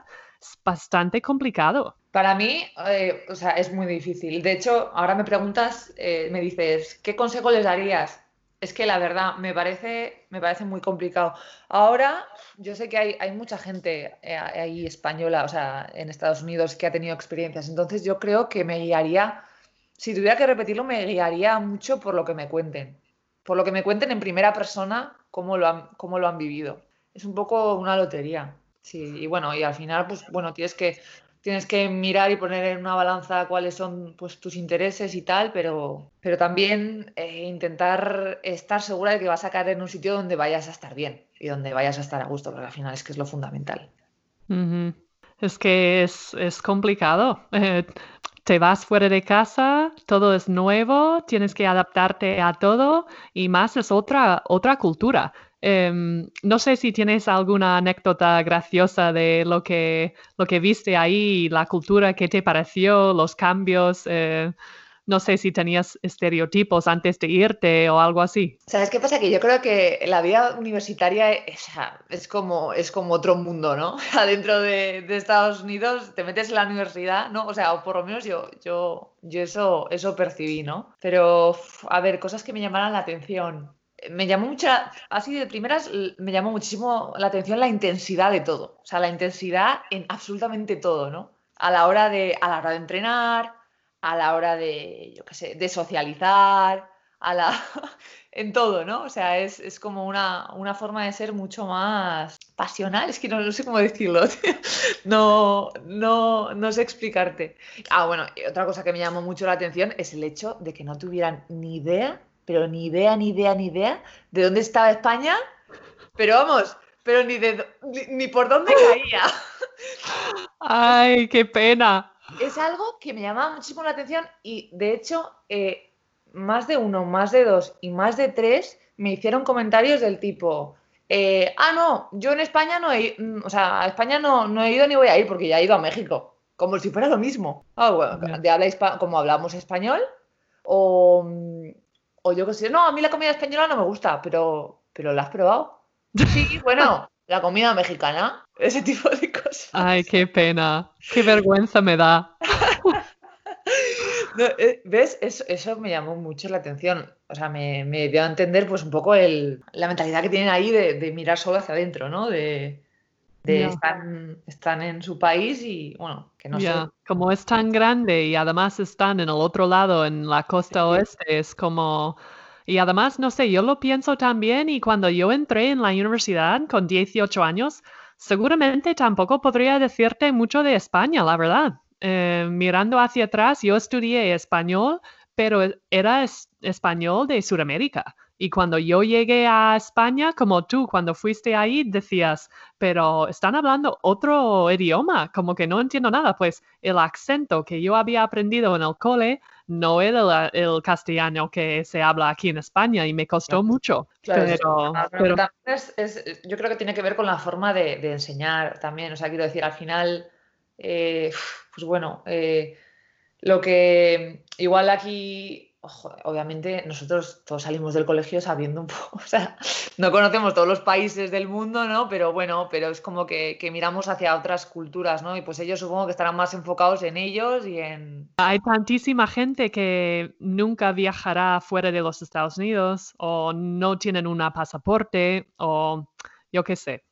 bastante complicado. Para mí, eh, o sea, es muy difícil. De hecho, ahora me preguntas, eh, me dices, ¿qué consejo les darías? Es que la verdad me parece, me parece muy complicado. Ahora, yo sé que hay, hay mucha gente eh, ahí española, o sea, en Estados Unidos que ha tenido experiencias. Entonces, yo creo que me guiaría, si tuviera que repetirlo, me guiaría mucho por lo que me cuenten. Por lo que me cuenten en primera persona cómo lo han, cómo lo han vivido. Es un poco una lotería. Sí, y bueno, y al final, pues bueno, tienes que tienes que mirar y poner en una balanza cuáles son pues, tus intereses y tal, pero, pero también eh, intentar estar segura de que vas a caer en un sitio donde vayas a estar bien y donde vayas a estar a gusto, porque al final es que es lo fundamental. Es que es, complicado. Eh, te vas fuera de casa, todo es nuevo, tienes que adaptarte a todo y más es otra, otra cultura. Em, no sé si tienes alguna anécdota graciosa de lo que, lo que viste ahí, la cultura que te pareció, los cambios. Eh, no sé si tenías estereotipos antes de irte o algo así. ¿Sabes qué pasa? Que yo creo que la vida universitaria es, es como, es como otro mundo, ¿no? Adentro de, de, Estados Unidos te metes en la universidad, ¿no? O sea, o por lo menos yo, yo, yo eso, eso percibí, ¿no? Pero, a ver, cosas que me llamaran la atención me llamó mucha, así de primeras, me llamó muchísimo la atención la intensidad de todo. O sea, la intensidad en absolutamente todo, ¿no? A la hora de, a la hora de entrenar, a la hora de, yo qué sé, de socializar, a la, en todo, ¿no? O sea, es, como una, una, forma de ser mucho más pasional, es que no, no sé cómo decirlo, no, no, no sé explicarte. Ah, bueno, y otra cosa que me llamó mucho la atención es el hecho de que no tuvieran ni idea pero ni idea, ni idea, ni idea de dónde estaba España, pero vamos, pero ni, de, ni, por dónde caía. Ay, qué pena. Es algo que me llamaba muchísimo la atención y de hecho eh, más de uno, más de dos y más de tres me hicieron comentarios del tipo, eh, ah, no, yo en España no he, mm, o sea, a España no, no he ido ni voy a ir porque ya he ido a México, como si fuera lo mismo. Ah, bueno, de habla como hablamos español o mm, o yo sé, no, a mí la comida española no me gusta, pero, pero ¿la has probado? Sí, bueno, la comida mexicana, ese tipo de cosas. Ay, qué pena, qué vergüenza me da. Eh, ¿Ves? Eso, me llamó mucho la atención. O sea, me, dio a entender pues un poco el, la mentalidad que tienen ahí de, mirar solo hacia adentro, ¿no? De, de están, en su país y bueno, que no sé. Como es tan grande y además están en el otro lado, en la costa oeste, es como... Y además, no sé, yo lo pienso también y cuando yo entré en la universidad con 18 años, seguramente tampoco podría decirte mucho de España, la verdad. eh, mirando hacia atrás, yo estudié español, pero era español de Sudamérica. Y cuando yo llegué a España, como tú, cuando fuiste ahí, decías, pero están hablando otro idioma, como que no entiendo nada. Pues el acento que yo había aprendido en el cole no era el, castellano que se habla aquí en España y me costó mucho. pero, yo creo que tiene que ver con la forma de, enseñar también. O sea, quiero decir, al final, eh, pues bueno, eh, lo que igual aquí obviamente nosotros todos salimos del colegio sabiendo un poco, o sea, no conocemos todos los países del mundo, ¿no? Pero bueno, pero es como que, miramos hacia otras culturas, ¿no? Y pues ellos supongo que estarán más enfocados en ellos y en... Hay tantísima gente que nunca viajará fuera de los Estados Unidos o no tienen un pasaporte o yo qué sé,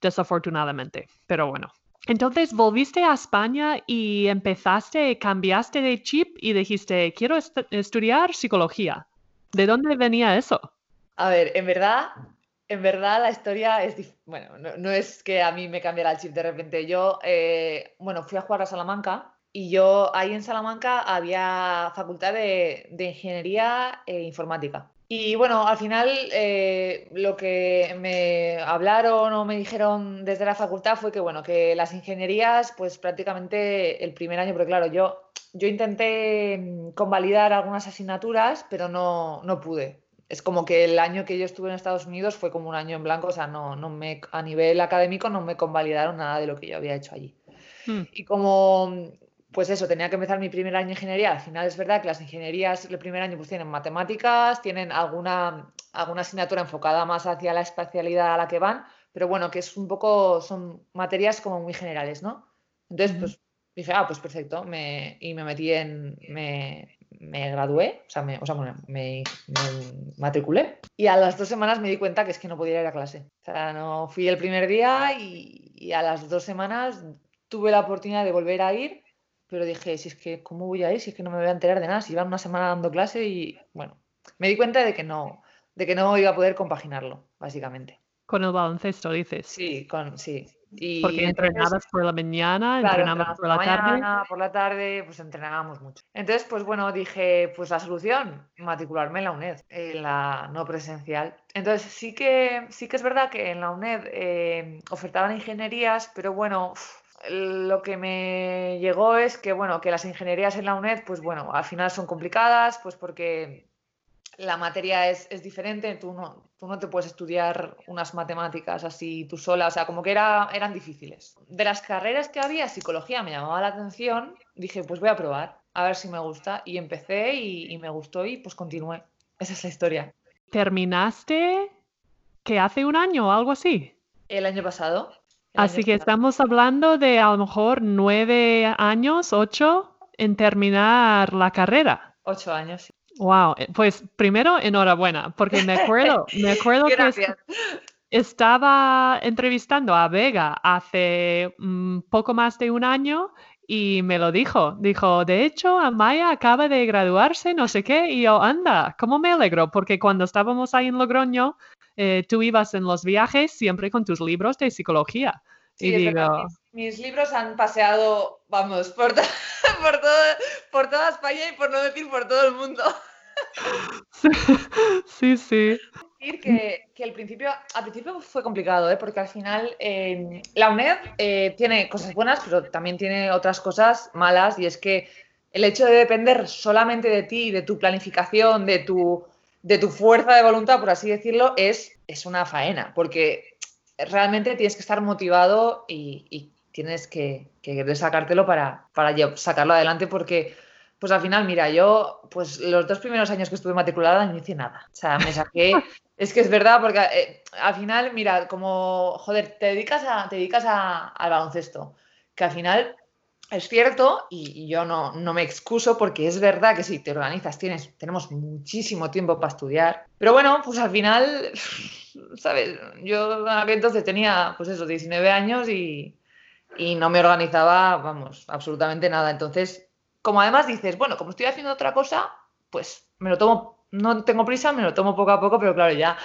desafortunadamente, pero bueno. Entonces volviste a España y empezaste, cambiaste de chip y dijiste, quiero estudiar psicología. ¿De dónde venía eso? A ver, en verdad, en verdad la historia es, bueno, no, es que a mí me cambiara el chip de repente. Yo, eh, bueno, fui a jugar a Salamanca y yo ahí en Salamanca había facultad de, de ingeniería e informática. Y bueno, al final eh, lo que me hablaron o me dijeron desde la facultad fue que bueno, que las ingenierías, pues prácticamente el primer año, porque claro, yo, yo intenté mm, convalidar algunas asignaturas, pero no, no pude. Es como que el año que yo estuve en Estados Unidos fue como un año en blanco, o sea, no, no me, a nivel académico no me convalidaron nada de lo que yo había hecho allí. Hmm. Y como pues eso, tenía que empezar mi primer año de ingeniería. Al final es verdad que las ingenierías el primer año pues tienen matemáticas, tienen alguna, alguna asignatura enfocada más hacia la especialidad a la que van, pero bueno, que es un poco, son materias como muy generales, ¿no? Entonces, pues dije, ah, pues perfecto, me, y me metí en, me, me gradué, o sea, me, o sea me, me, matriculé y a las dos semanas me di cuenta que es que no podía ir a clase. O sea, no fui el primer día y, y a las dos semanas tuve la oportunidad de volver a ir pero dije, si es que, ¿cómo voy a ir? Si es que no me voy a enterar de nada, si una semana dando clase y, bueno, me di cuenta de que no, de que no iba a poder compaginarlo, básicamente. Con el baloncesto, dices. Sí, con, sí. Y Porque entrenabas por la mañana, entrenabas por la, tarde. Por la tarde, pues entrenábamos mucho. Entonces, pues bueno, dije, pues la solución, matricularme en la UNED, en la no presencial. Entonces, sí que, sí que es verdad que en la UNED eh, ofertaban ingenierías, pero bueno, lo que me llegó es que, bueno, que las ingenierías en la UNED, pues bueno, al final son complicadas, pues porque la materia es, diferente, tú no, tú no te puedes estudiar unas matemáticas así tú sola, o sea, como que era, eran difíciles. De las carreras que había, psicología me llamaba la atención, dije, pues voy a probar, a ver si me gusta, y empecé y, y me gustó y pues continué. Esa es la historia. ¿Terminaste que hace un año o algo así? El año pasado. Así que estamos hablando de a lo mejor nueve años, ocho, en terminar la carrera. Ocho años. Wow, eh, pues primero enhorabuena, porque me acuerdo, me acuerdo que estaba entrevistando a Vega hace mm, poco más de un año y me lo dijo. Dijo, de hecho, Amaya acaba de graduarse, no sé qué, y yo, anda, ¿cómo me alegro? Porque cuando estábamos ahí en Logroño, eh, tú ibas en los viajes siempre con tus libros de psicología. y digo... mis, libros han paseado, vamos, por, por, por toda España y por no decir por todo el mundo. sí, sí. Que, que el principio, al principio fue complicado, ¿eh? porque al final em, la UNED eh, tiene cosas buenas, pero también tiene otras cosas malas, y es que el hecho de depender solamente de ti, de tu planificación, de tu, de tu fuerza de voluntad, por así decirlo, es, es una faena, porque realmente tienes que estar motivado y, tienes que, que sacártelo para, para sacarlo adelante, porque pues al final, mira, yo, pues los dos primeros años que estuve matriculada no hice nada. O sea, me saqué. es que es verdad, porque eh, al final, mira, como, joder, te dedicas, a, te dedicas al baloncesto, que al final es cierto, y, yo no, me excuso porque es verdad que si te organizas, tienes, tenemos muchísimo tiempo para estudiar. Pero bueno, pues al final, ¿sabes? Yo entonces tenía, pues eso, 19 años y, y no me organizaba, vamos, absolutamente nada. Entonces, como además dices, bueno, como estoy haciendo otra cosa, pues me lo tomo, no tengo prisa, me lo tomo poco a poco, pero claro, ya,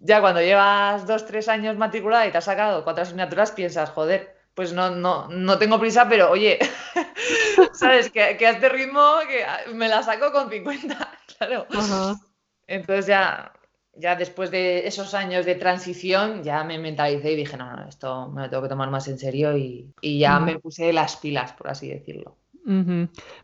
ya cuando llevas dos, tres años matriculada y te has sacado cuatro asignaturas, piensas, joder, pues no, no, no tengo prisa, pero oye, ¿sabes? Que, que, a este ritmo que me la saco con 50, claro. Entonces ya, ya después de esos años de transición, ya me mentalicé y dije, no, no, esto me lo tengo que tomar más en serio y, y ya me puse las pilas, por así decirlo.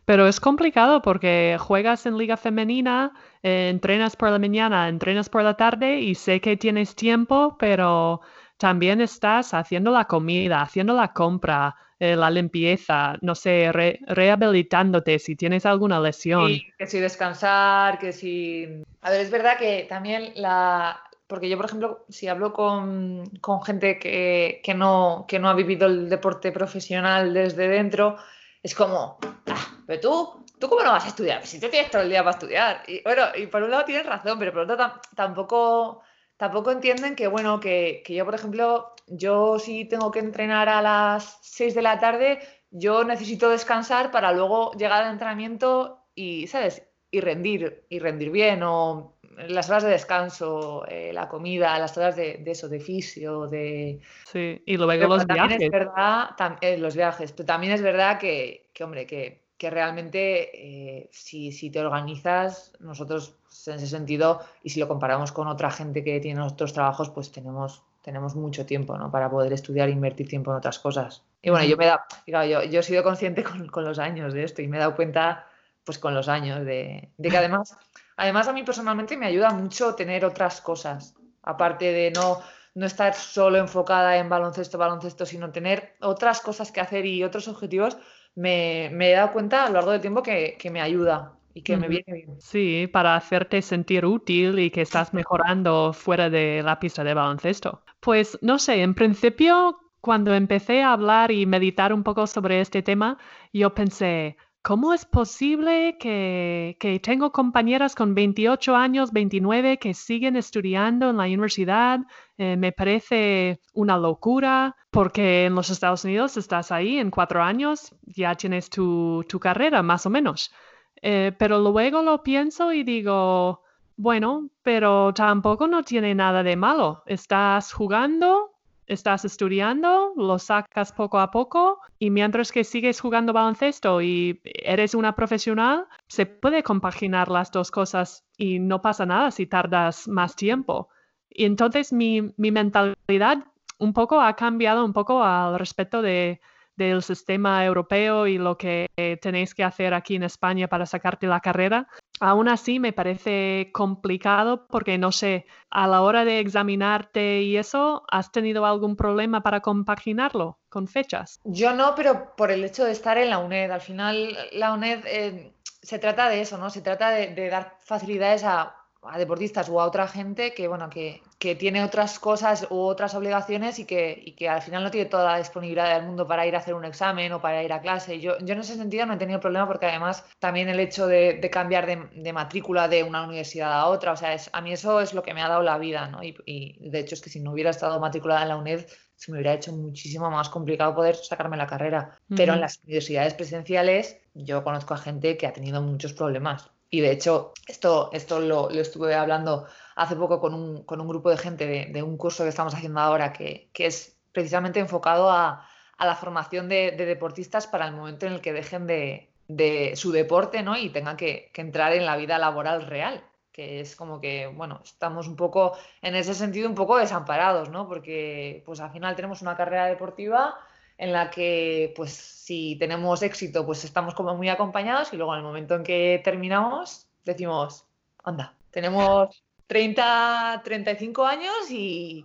Pero es complicado porque juegas en liga femenina, eh, entrenas por la mañana, entrenas por la tarde y sé que tienes tiempo, pero también estás haciendo la comida, haciendo la compra, eh, la limpieza, no sé, rehabilitándote si tienes alguna lesión. Sí, que si descansar, que si... A ver, es verdad que también la... Porque yo, por ejemplo, si hablo con, gente que, no, que no ha vivido el deporte profesional desde dentro, es como, ah, pero tú, ¿tú cómo no vas a estudiar? Si tú tienes todo el día para estudiar. Y bueno, y por un lado tienes razón, pero por otro tampoco, tampoco entienden que, bueno, que, yo, por ejemplo, yo si tengo que entrenar a las 6 de la tarde, yo necesito descansar para luego llegar al entrenamiento y, ¿sabes? Y rendir, y rendir bien, o las horas de descanso, eh, la comida, las horas de, eso, de fisio, de... Sí, y luego los viajes. Es verdad, eh, los viajes, pero también es verdad que, hombre, que, realmente eh, si, te organizas, nosotros en ese sentido, y si lo comparamos con otra gente que tiene otros trabajos, pues tenemos, tenemos mucho tiempo ¿no? para poder estudiar e invertir tiempo en otras cosas. Y bueno, yo me da, yo, yo he sido consciente con, con, los años de esto y me he dado cuenta pues con los años de, de que además Además, a mí personalmente me ayuda mucho tener otras cosas, aparte de no, no estar solo enfocada en baloncesto, baloncesto, sino tener otras cosas que hacer y otros objetivos, me, he dado cuenta a lo largo del tiempo que, me ayuda y que me viene bien. Sí, para hacerte sentir útil y que estás mejorando fuera de la pista de baloncesto. Pues no sé, en principio, cuando empecé a hablar y meditar un poco sobre este tema, yo pensé, ¿Cómo es posible que, tengo compañeras con 28 años, 29, que siguen estudiando en la universidad? Eh, me parece una locura porque en los Estados Unidos estás ahí en cuatro años, ya tienes tu, carrera más o menos. Eh, pero luego lo pienso y digo, bueno, pero tampoco no tiene nada de malo. Estás jugando, estás estudiando, lo sacas poco a poco y mientras que sigues jugando baloncesto y eres una profesional, se puede compaginar las dos cosas y no pasa nada si tardas más tiempo. Y entonces mi, mi mentalidad un poco ha cambiado un poco al respecto de, del sistema europeo y lo que tenéis que hacer aquí en España para sacarte la carrera. Aún así me parece complicado porque no sé, a la hora de examinarte y eso, ¿has tenido algún problema para compaginarlo con fechas? Yo no, pero por el hecho de estar en la UNED. Al final, la UNED eh, se trata de eso, ¿no? Se trata de dar facilidades a a deportistas o a otra gente que, bueno, que, que, tiene otras cosas u otras obligaciones y que, y que al final no tiene toda la disponibilidad del mundo para ir a hacer un examen o para ir a clase. Yo, yo en ese sentido no he tenido problema porque además también el hecho de, de cambiar de, de, matrícula de una universidad a otra, o sea, es, a mí eso es lo que me ha dado la vida, ¿no? Y, y de hecho es que si no hubiera estado matriculada en la UNED, se me hubiera hecho muchísimo más complicado poder sacarme la carrera. Pero en las universidades presenciales yo conozco a gente que ha tenido muchos problemas y de hecho, esto, esto lo, estuve hablando hace poco con un, con un grupo de gente de, un curso que estamos haciendo ahora que, que es precisamente enfocado a, a la formación de, deportistas para el momento en el que dejen de, de su deporte ¿no? y tengan que, que, entrar en la vida laboral real, que es como que, bueno, estamos un poco, en ese sentido, un poco desamparados, ¿no? Porque pues al final tenemos una carrera deportiva en la que, pues, si tenemos éxito, pues estamos como muy acompañados y luego en el momento en que terminamos, decimos, anda, tenemos 30, 35 años y,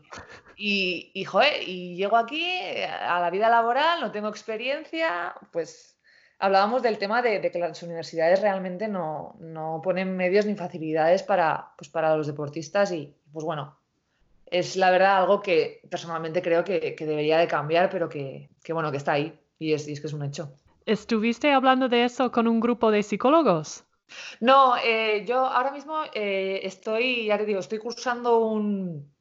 y, y, y llego aquí a la vida laboral, no tengo experiencia, pues hablábamos del tema de, de que las universidades realmente no, no, ponen medios ni facilidades para, pues, para los deportistas y, pues bueno, es la verdad algo que personalmente creo que, debería de cambiar, pero que, bueno, que está ahí y es, es, que es un hecho. ¿Estuviste hablando de eso con un grupo de psicólogos? No, eh, yo ahora mismo eh, estoy, ya te digo, estoy cursando un,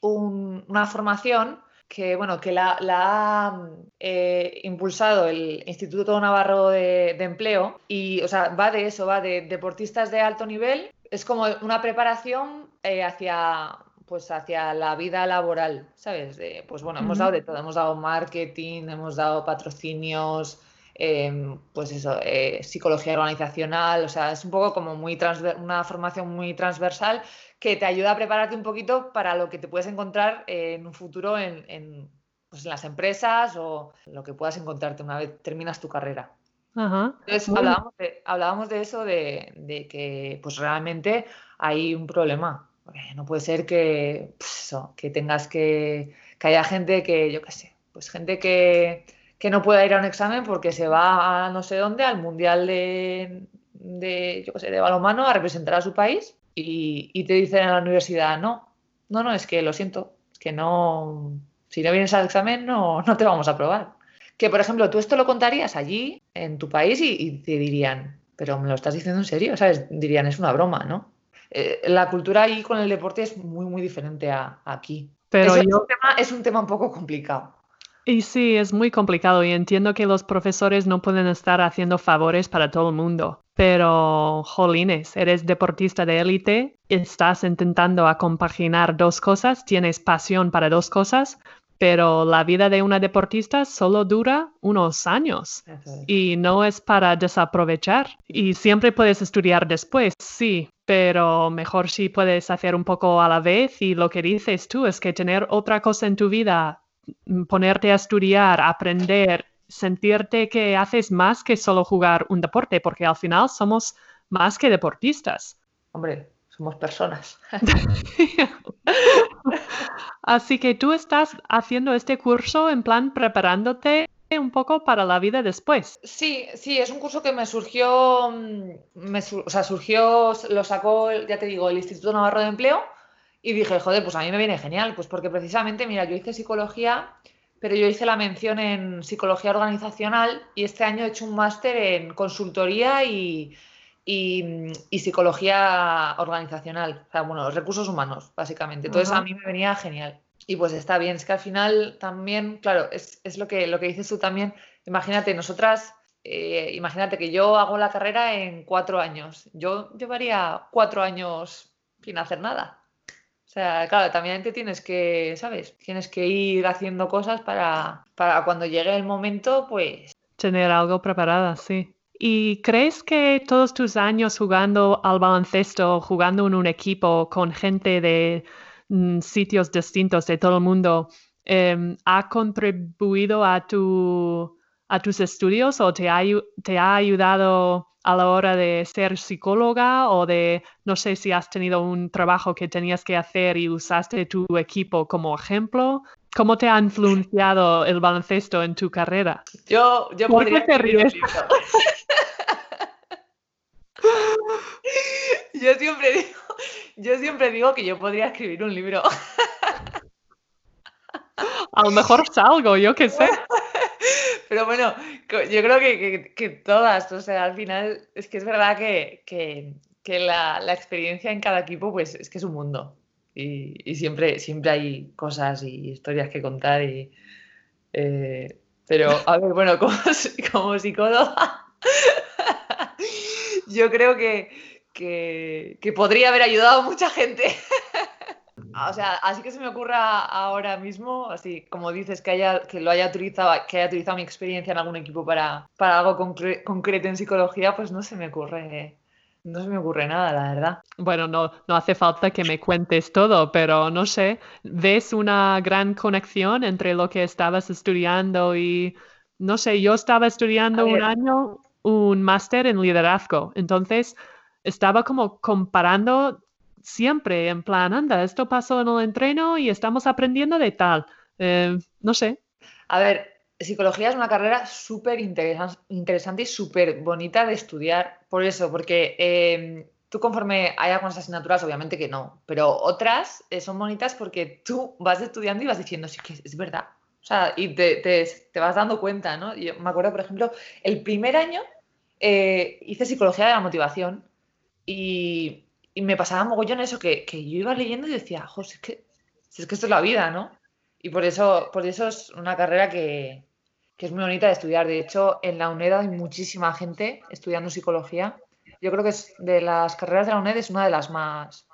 una formación que, bueno, que la, ha eh, impulsado el Instituto Navarro de, de, Empleo y, o sea, va de eso, va de deportistas de alto nivel. Es como una preparación hacia pues hacia la vida laboral, ¿sabes? pues bueno, hemos dado de todo, hemos dado marketing, hemos dado patrocinios, em, pues eso, eh, psicología organizacional, o sea, es un poco como muy una formación muy transversal que te ayuda a prepararte un poquito para lo que te puedes encontrar en un futuro en, pues en las empresas o lo que puedas encontrarte una vez terminas tu carrera. Entonces hablábamos de, eso, de, que pues realmente hay un problema. No puede ser que, pues que tengas que, que haya gente que, yo qué sé, pues gente que, no pueda ir a un examen porque se va a no sé dónde, al mundial de, de yo qué sé, de balonmano a representar a su país y, y, te dicen en la universidad, no, no, no, es que lo siento, es que no, si no vienes al examen no, no te vamos a aprobar. Que, por ejemplo, tú esto lo contarías allí, en tu país, y, te dirían, pero me lo estás diciendo en serio, ¿sabes? Dirían, es una broma, ¿no? Eh, la cultura ahí con el deporte es muy, muy diferente a, aquí. Pero es, un tema, es un tema un poco complicado. Y sí, es muy complicado y entiendo que los profesores no pueden estar haciendo favores para todo el mundo. Pero, jolines, eres deportista de élite, estás intentando acompaginar dos cosas, tienes pasión para dos cosas, pero la vida de una deportista solo dura unos años y no es para desaprovechar. Y siempre puedes estudiar después, sí, pero mejor si puedes hacer un poco a la vez y lo que dices tú es que tener otra cosa en tu vida, mm, ponerte a estudiar, aprender, sentirte que haces más que solo jugar un deporte, porque al final somos más que deportistas. Hombre, somos personas. Así que tú estás haciendo este curso en plan preparándote un poco para la vida después. Sí, sí, es un curso que me surgió, mm, me, o sea, surgió, lo sacó, ya te digo, el Instituto Navarro de Empleo y dije, joder, pues a mí me viene genial, pues porque precisamente, mira, yo hice psicología, pero yo hice la mención en psicología organizacional y este año he hecho un máster en consultoría y, y, psicología organizacional, o sea, bueno, los recursos humanos, básicamente. Entonces a mí me venía genial. Y pues está bien, es que al final también, claro, es, es lo, que, lo que dices tú también. Imagínate, nosotras, eh, imagínate que yo hago la carrera en cuatro años. Yo llevaría cuatro años sin hacer nada. O sea, claro, también te tienes que, ¿sabes? Tienes que ir haciendo cosas para, para cuando llegue el momento, pues... Tener algo preparado, sí. ¿Y crees que todos tus años jugando al baloncesto, jugando en un equipo con gente de mm, sitios distintos de todo el mundo, em, ha contribuido a, tu, a tus estudios o te ha, te ha ayudado a la hora de ser psicóloga o de, no sé si has tenido un trabajo que tenías que hacer y usaste tu equipo como ejemplo? ¿Cómo te ha influenciado el baloncesto en tu carrera? Yo, yo ¿Por qué te ríes? yo siempre digo, yo siempre digo que yo podría escribir un libro. A lo mejor salgo, yo qué sé. Pero bueno, yo creo que, todas, o sea, al final es que es verdad que, la, la, experiencia en cada equipo, pues es que es un mundo y, siempre, siempre hay cosas y historias que contar. Y, eh, pero, a ver, bueno, como, como psicóloga, yo creo que, que, podría haber ayudado a mucha gente. o sea, así que se me ocurra ahora mismo, así como dices, que, haya, que lo haya utilizado, que haya utilizado mi experiencia en algún equipo para, para algo concreto en psicología, pues no se me ocurre no se me ocurre nada, la verdad. Bueno, no, no hace falta que me cuentes todo, pero no sé, ¿ves una gran conexión entre lo que estabas estudiando y, no sé, yo estaba estudiando un año un máster en liderazgo, entonces estaba como comparando siempre, en plan, anda, esto pasó en el entreno y estamos aprendiendo de tal. Eh, no sé. A ver, psicología es una carrera súper interesante y súper bonita de estudiar. Por eso, porque em, tú conforme hay algunas asignaturas, obviamente que no, pero otras eh, son bonitas porque tú vas estudiando y vas diciendo, sí, que es verdad. O sea, y te, te, vas dando cuenta, ¿no? Yo me acuerdo, por ejemplo, el primer año eh, hice psicología de la motivación y, y me pasaba mogollón eso, que, que, yo iba leyendo y decía, José, es que, es que esto es la vida, ¿no? Y por eso, por eso es una carrera que, que es muy bonita de estudiar. De hecho, en la UNED hay muchísima gente estudiando psicología. Yo creo que es de las carreras de la UNED es una de las más,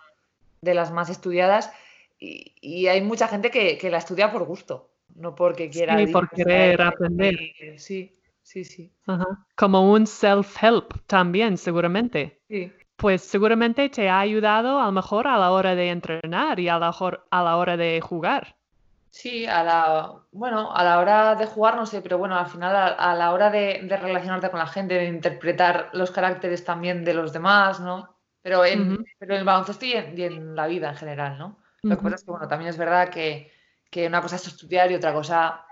de las más estudiadas. y, hay mucha gente que, la estudia por gusto, no porque quiera. Sí, por querer aprender. Sí, sí, sí. Como un self-help también, seguramente. Sí. Pues seguramente te ha ayudado a lo mejor a la hora de entrenar y a la, a la hora de jugar. Sí, a la, bueno, a la hora de jugar no sé, pero bueno, al final a, la hora de, relacionarte con la gente, de interpretar los caracteres también de los demás, ¿no? Pero en, pero en el baloncesto y en, la vida en general, ¿no? Lo que pasa es que, bueno, también es verdad que, una cosa es estudiar y otra cosa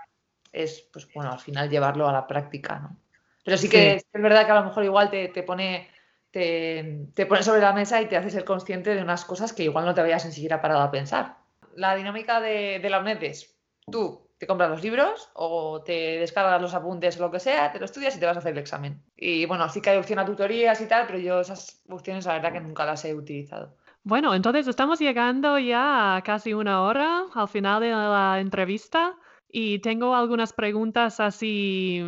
es, pues bueno, al final llevarlo a la práctica, ¿no? Pero sí que Es, verdad que a lo mejor igual te, pone te, te pone sobre la mesa y te hace ser consciente de unas cosas que igual no te habías ni siquiera parado a pensar la dinámica de, la UNED es, tú te compras los libros o te descargas los apuntes o lo que sea, te lo estudias y te vas a hacer el examen. Y bueno, sí que hay opción a tutorías y tal, pero yo esas opciones la verdad que nunca las he utilizado. Bueno, entonces estamos llegando ya a casi una hora al final de la entrevista y tengo algunas preguntas así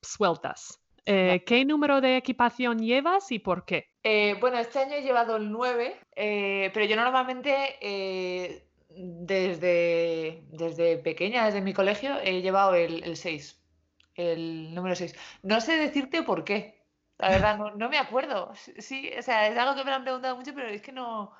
sueltas. Eh, ¿Qué número de equipación llevas y por qué? Eh, bueno, este año he llevado el 9, eh, pero yo normalmente desde, desde pequeña, desde mi colegio, he llevado el, el 6, el número 6. No sé decirte por qué, la verdad, no, me acuerdo. Sí, o sea, es algo que me han preguntado mucho, pero es que no,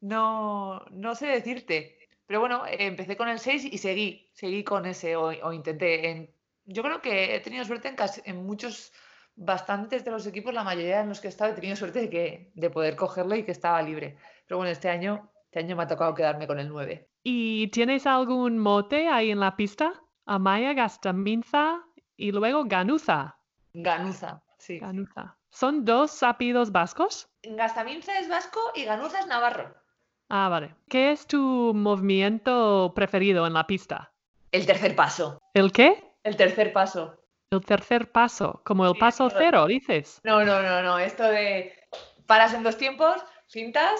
no, no sé decirte. Pero bueno, empecé con el 6 y seguí, seguí con ese, o, intenté. En, yo creo que he tenido suerte en, casi, en muchos, bastantes de los equipos, la mayoría en los que he estado, he tenido suerte de, que, de poder cogerlo y que estaba libre. Pero bueno, este año este año me ha tocado quedarme con el 9. ¿Y tienes algún mote ahí en la pista? Amaya, Gastaminza y luego Ganuza. Ganuza, sí. Ganuza. ¿Son dos apellidos vascos? Gastaminza es vasco y Ganuza es navarro. Ah, vale. ¿Qué es tu movimiento preferido en la pista? El tercer paso. ¿El qué? El tercer paso. El tercer paso, como el paso cero, dices. No, no, no, no. Esto de paras en dos tiempos, cintas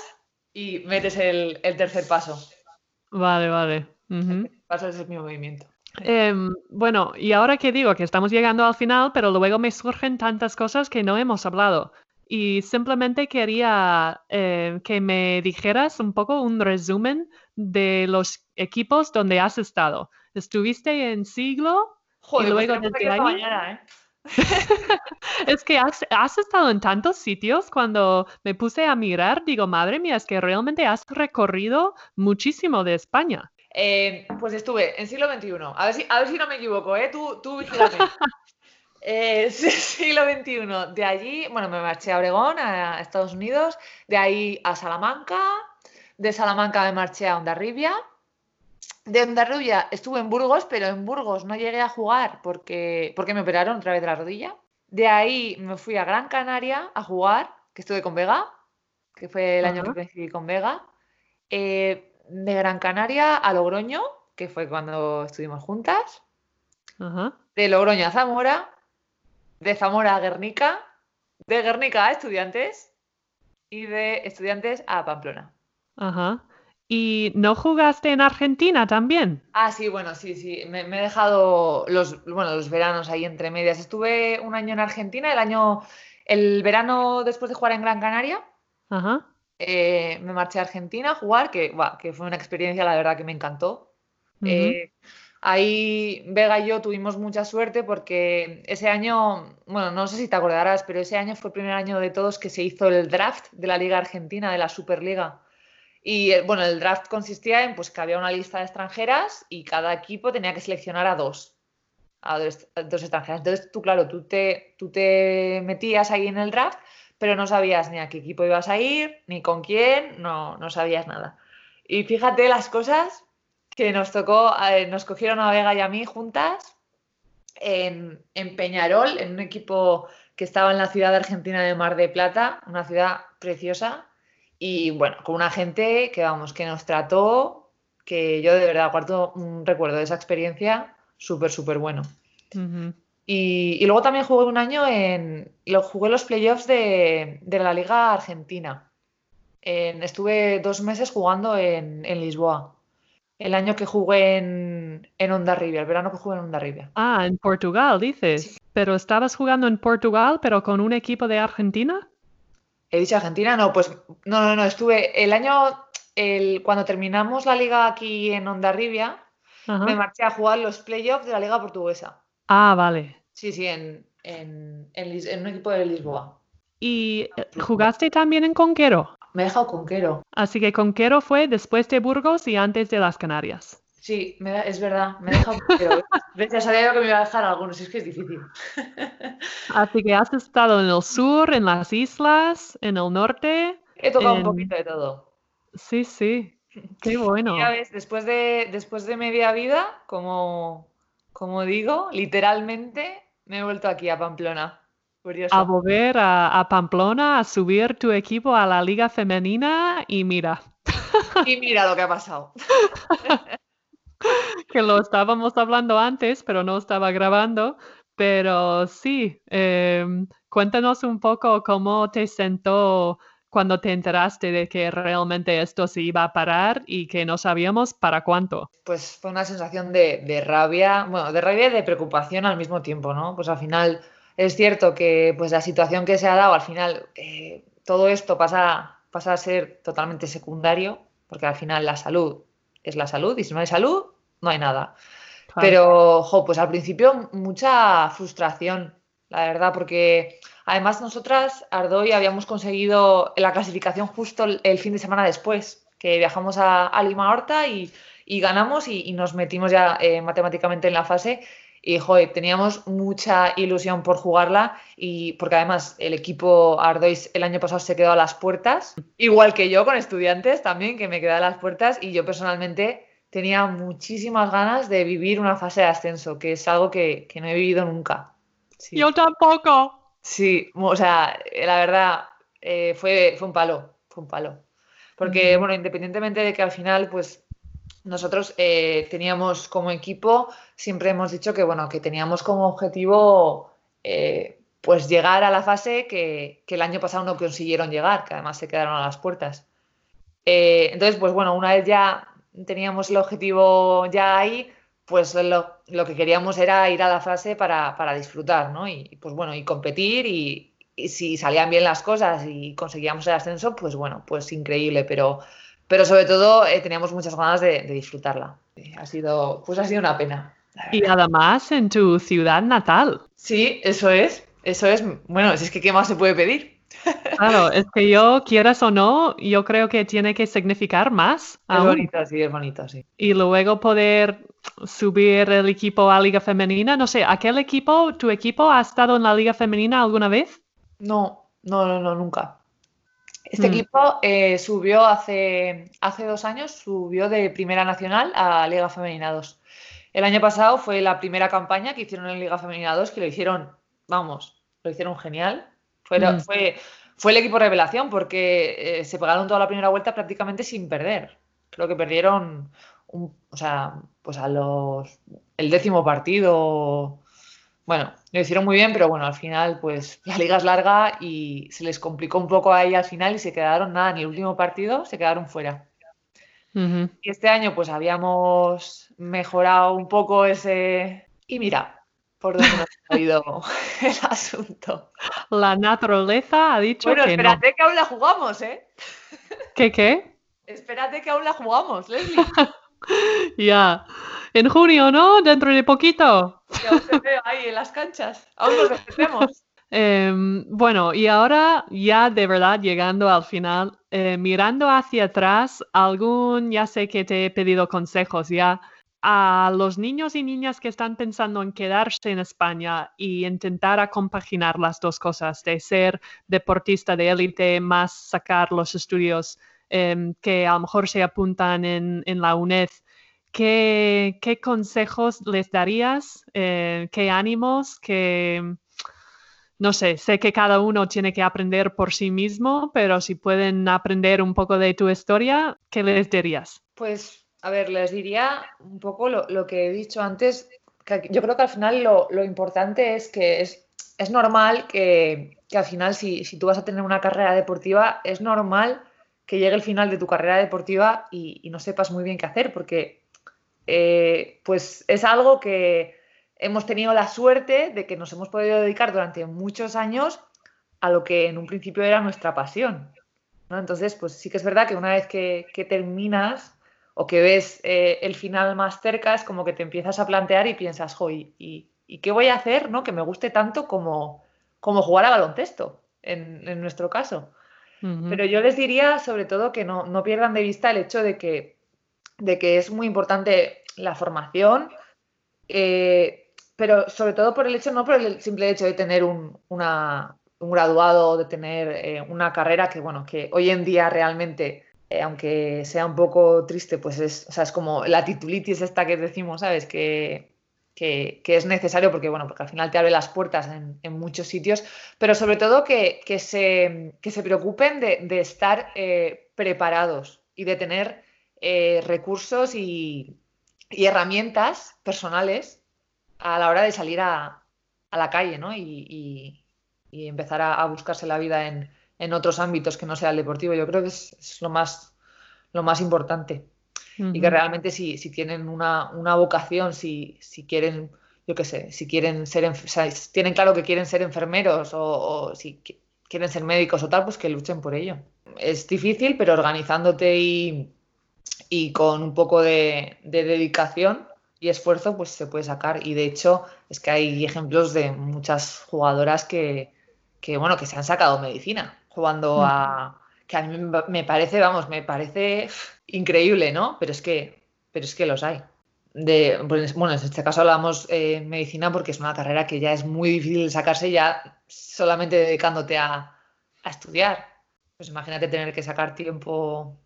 y metes el, tercer paso. Vale, vale. El paso es mi movimiento. Em, bueno, y ahora que digo que estamos llegando al final, pero luego me surgen tantas cosas que no hemos hablado. Y simplemente quería eh, que me dijeras un poco un resumen de los equipos donde has estado. Estuviste en siglo Joder, y pues luego desde ahí... Mañana, ¿eh? es que has, estado en tantos sitios cuando me puse a mirar, digo, madre mía, es que realmente has recorrido muchísimo de España. Eh, pues estuve en siglo XXI, a ver si, a ver si no me equivoco, ¿eh? Tú, tú eh, siglo XXI, de allí, bueno, me marché a Oregón, a Estados Unidos, de ahí a Salamanca, de Salamanca me marché a Ondarribia, de Ondarribia estuve en Burgos, pero en Burgos no llegué a jugar porque, porque me operaron otra vez de la rodilla. De ahí me fui a Gran Canaria a jugar, que estuve con Vega, que fue el año que coincidí con Vega. Eh, de Gran Canaria a Logroño, que fue cuando estuvimos juntas. De Logroño a Zamora. De Zamora a Guernica. De Guernica a Estudiantes. Y de Estudiantes a Pamplona. Ajá. ¿Y no jugaste en Argentina también? Ah, sí, bueno, sí, sí. Me, he dejado los, bueno, los veranos ahí entre medias. Estuve un año en Argentina, el año, el verano después de jugar en Gran Canaria. Ajá. Eh, me marché a Argentina a jugar, que, que fue una experiencia, la verdad, que me encantó. Eh, ahí Vega y yo tuvimos mucha suerte porque ese año, bueno, no sé si te acordarás, pero ese año fue el primer año de todos que se hizo el draft de la Liga Argentina, de la Superliga. Y eh, bueno, el draft consistía en pues, que había una lista de extranjeras y cada equipo tenía que seleccionar a dos, a dos, extranjeras. Entonces tú, claro, tú te, tú te metías ahí en el draft, pero no sabías ni a qué equipo ibas a ir, ni con quién, no, no sabías nada. Y fíjate las cosas que nos tocó, eh, nos cogieron a Vega y a mí juntas en, en Peñarol, en un equipo que estaba en la ciudad argentina de Mar de Plata, una ciudad preciosa, y bueno, con una gente que vamos, que nos trató, que yo de verdad guardo un recuerdo de esa experiencia súper, súper bueno. y, luego también jugué un año en. Lo jugué los playoffs de, la Liga Argentina. estuve dos meses jugando en, Lisboa. El año que jugué en, en Ondarribia, el verano que jugué en Ondarribia. Ah, en Portugal, dices. Pero estabas jugando en Portugal, pero con un equipo de Argentina. He dicho Argentina, no, pues no, no, no, estuve el año, el, cuando terminamos la liga aquí en Ondarribia, me marché a jugar los playoffs de la liga portuguesa. Ah, vale. Sí, sí, en, en, un equipo de Lisboa. ¿Y jugaste también en Conquero? Me he dejado Conquero. Así que Conquero fue después de Burgos y antes de las Canarias. Sí, es verdad, me he dejado Conquero. ya sabía yo que me iba a dejar algunos, es que es difícil. Así que has estado en el sur, en las islas, en el norte. He tocado un poquito de todo. Sí, sí. Qué bueno. Ya ves, después de, después de media vida, como, como digo, literalmente me he vuelto aquí a Pamplona. A volver a, Pamplona, a subir tu equipo a la liga femenina y mira. Y mira lo que ha pasado. que lo estábamos hablando antes, pero no estaba grabando. Pero sí, em, cuéntanos un poco cómo te sentó cuando te enteraste de que realmente esto se iba a parar y que no sabíamos para cuánto? Pues fue una sensación de, rabia, bueno, de rabia y de preocupación al mismo tiempo, ¿no? Pues al final es cierto que pues la situación que se ha dado, al final eh, todo esto pasa, pasa a ser totalmente secundario, porque al final la salud es la salud y si no hay salud, no hay nada. Pero, ojo, pues al principio mucha frustración, la verdad, porque Además, nosotras, Ardoy, habíamos conseguido la clasificación justo el, fin de semana después, que viajamos a, Lima Horta y, ganamos y, nos metimos ya eh, matemáticamente en la fase. Y, joder, teníamos mucha ilusión por jugarla y porque además el equipo Ardois el año pasado se quedó a las puertas, igual que yo con estudiantes también, que me quedé a las puertas y yo personalmente tenía muchísimas ganas de vivir una fase de ascenso, que es algo que, no he vivido nunca. Yo tampoco. Sí, o sea, eh, la verdad eh, fue, fue un palo, fue un palo. Porque, bueno, independientemente de que al final, pues nosotros eh, teníamos como equipo, siempre hemos dicho que, bueno, que teníamos como objetivo, pues llegar a la fase que, el año pasado no consiguieron llegar, que además se quedaron a las puertas. entonces, pues bueno, una vez ya teníamos el objetivo ya ahí, pues lo, que queríamos era ir a la fase para, disfrutar, ¿no? Y pues bueno, y competir y, si salían bien las cosas y conseguíamos el ascenso, pues bueno, pues increíble, pero, pero sobre todo eh, teníamos muchas ganas de, disfrutarla. Ha sido, pues ha sido una pena. Y además en tu ciudad natal. Sí, eso es, eso es, bueno, es que ¿qué más se puede pedir? Claro, es que yo, quieras o no, yo creo que tiene que significar más. Es bonito, sí, es bonito, sí. Y luego poder subir el equipo a Liga Femenina. No sé, ¿aquel equipo, tu equipo, ha estado en la Liga Femenina alguna vez? No, no, no, no nunca. Este mm. equipo eh, subió hace, hace dos años, subió de Primera Nacional a Liga Femenina 2. El año pasado fue la primera campaña que hicieron en Liga Femenina 2, que lo hicieron, vamos, lo hicieron genial. Fue, mm. fue, fue el equipo revelación porque eh, se pegaron toda la primera vuelta prácticamente sin perder. Creo que perdieron o sea, pues a los, el décimo partido, bueno, lo hicieron muy bien, pero bueno, al final, pues la liga es larga y se les complicó un poco ahí al final y se quedaron nada, en el último partido se quedaron fuera. Y este año, pues habíamos mejorado un poco ese. Y mira, por dónde nos ha ido el asunto. La naturaleza ha dicho bueno, que. Bueno, espérate que aún la jugamos, ¿eh? ¿Qué qué? Espérate que aún la jugamos, Leslie. Ya. En junio, ¿no? Dentro de poquito. Ya os veo ahí en las canchas. Aún nos defendemos. Em, bueno, y ahora ya de verdad llegando al final, eh, mirando hacia atrás, algún, ya sé que te he pedido consejos ya, a los niños y niñas que están pensando en quedarse en España y intentar compaginar las dos cosas, de ser deportista de élite más sacar los estudios Em, que a lo mejor se apuntan en, la UNED, ¿qué, consejos les darías? Eh, ¿Qué ánimos? ¿Qué, no sé, sé que cada uno tiene que aprender por sí mismo, pero si pueden aprender un poco de tu historia, ¿qué les dirías? Pues, a ver, les diría un poco lo, que he dicho antes, yo creo que al final lo, importante es que es, normal que, al final si, si, tú vas a tener una carrera deportiva, es normal que llegue el final de tu carrera deportiva y, no sepas muy bien qué hacer, porque eh, pues es algo que hemos tenido la suerte de que nos hemos podido dedicar durante muchos años a lo que en un principio era nuestra pasión. Entonces, pues sí que es verdad que una vez que, terminas o que ves eh, el final más cerca, es como que te empiezas a plantear y piensas, jo, ¿y, qué voy a hacer ¿no? que me guste tanto como, como jugar a baloncesto, en, nuestro caso? Pero yo les diría sobre todo que no, pierdan de vista el hecho de que, de que es muy importante la formación, eh, pero sobre todo por el hecho, no por el simple hecho de tener un, graduado, de tener eh, una carrera que, bueno, que hoy en día realmente, eh, aunque sea un poco triste, pues es, es como la titulitis esta que decimos, ¿sabes? Que, que, es necesario porque, bueno, porque al final te abre las puertas en, muchos sitios, pero sobre todo que, se, se, preocupen de, estar preparados y de tener recursos y, y herramientas personales a la hora de salir a, la calle ¿no? y, empezar a, buscarse la vida en, otros ámbitos que no sea el deportivo. Yo creo que es, lo, más, lo más importante. Y que realmente si, si tienen una, vocación, si, si, quieren, yo qué sé, si quieren ser, tienen claro que quieren ser enfermeros o, si quieren ser médicos o tal, pues que luchen por ello. Es difícil, pero organizándote y, y con un poco de, dedicación y esfuerzo pues se puede sacar y de hecho es que hay ejemplos de muchas jugadoras que, bueno que se han sacado medicina jugando a que a mí me parece vamos me parece increíble no pero es que pero es que los hay de, pues, bueno en este caso hablamos eh, medicina porque es una carrera que ya es muy difícil sacarse ya solamente dedicándote a, a estudiar pues imagínate tener que sacar tiempo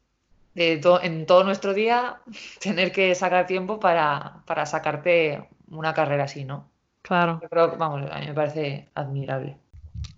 en todo nuestro día tener que sacar tiempo para, sacarte una carrera así, ¿no? Claro. Yo creo vamos, a mí me parece admirable.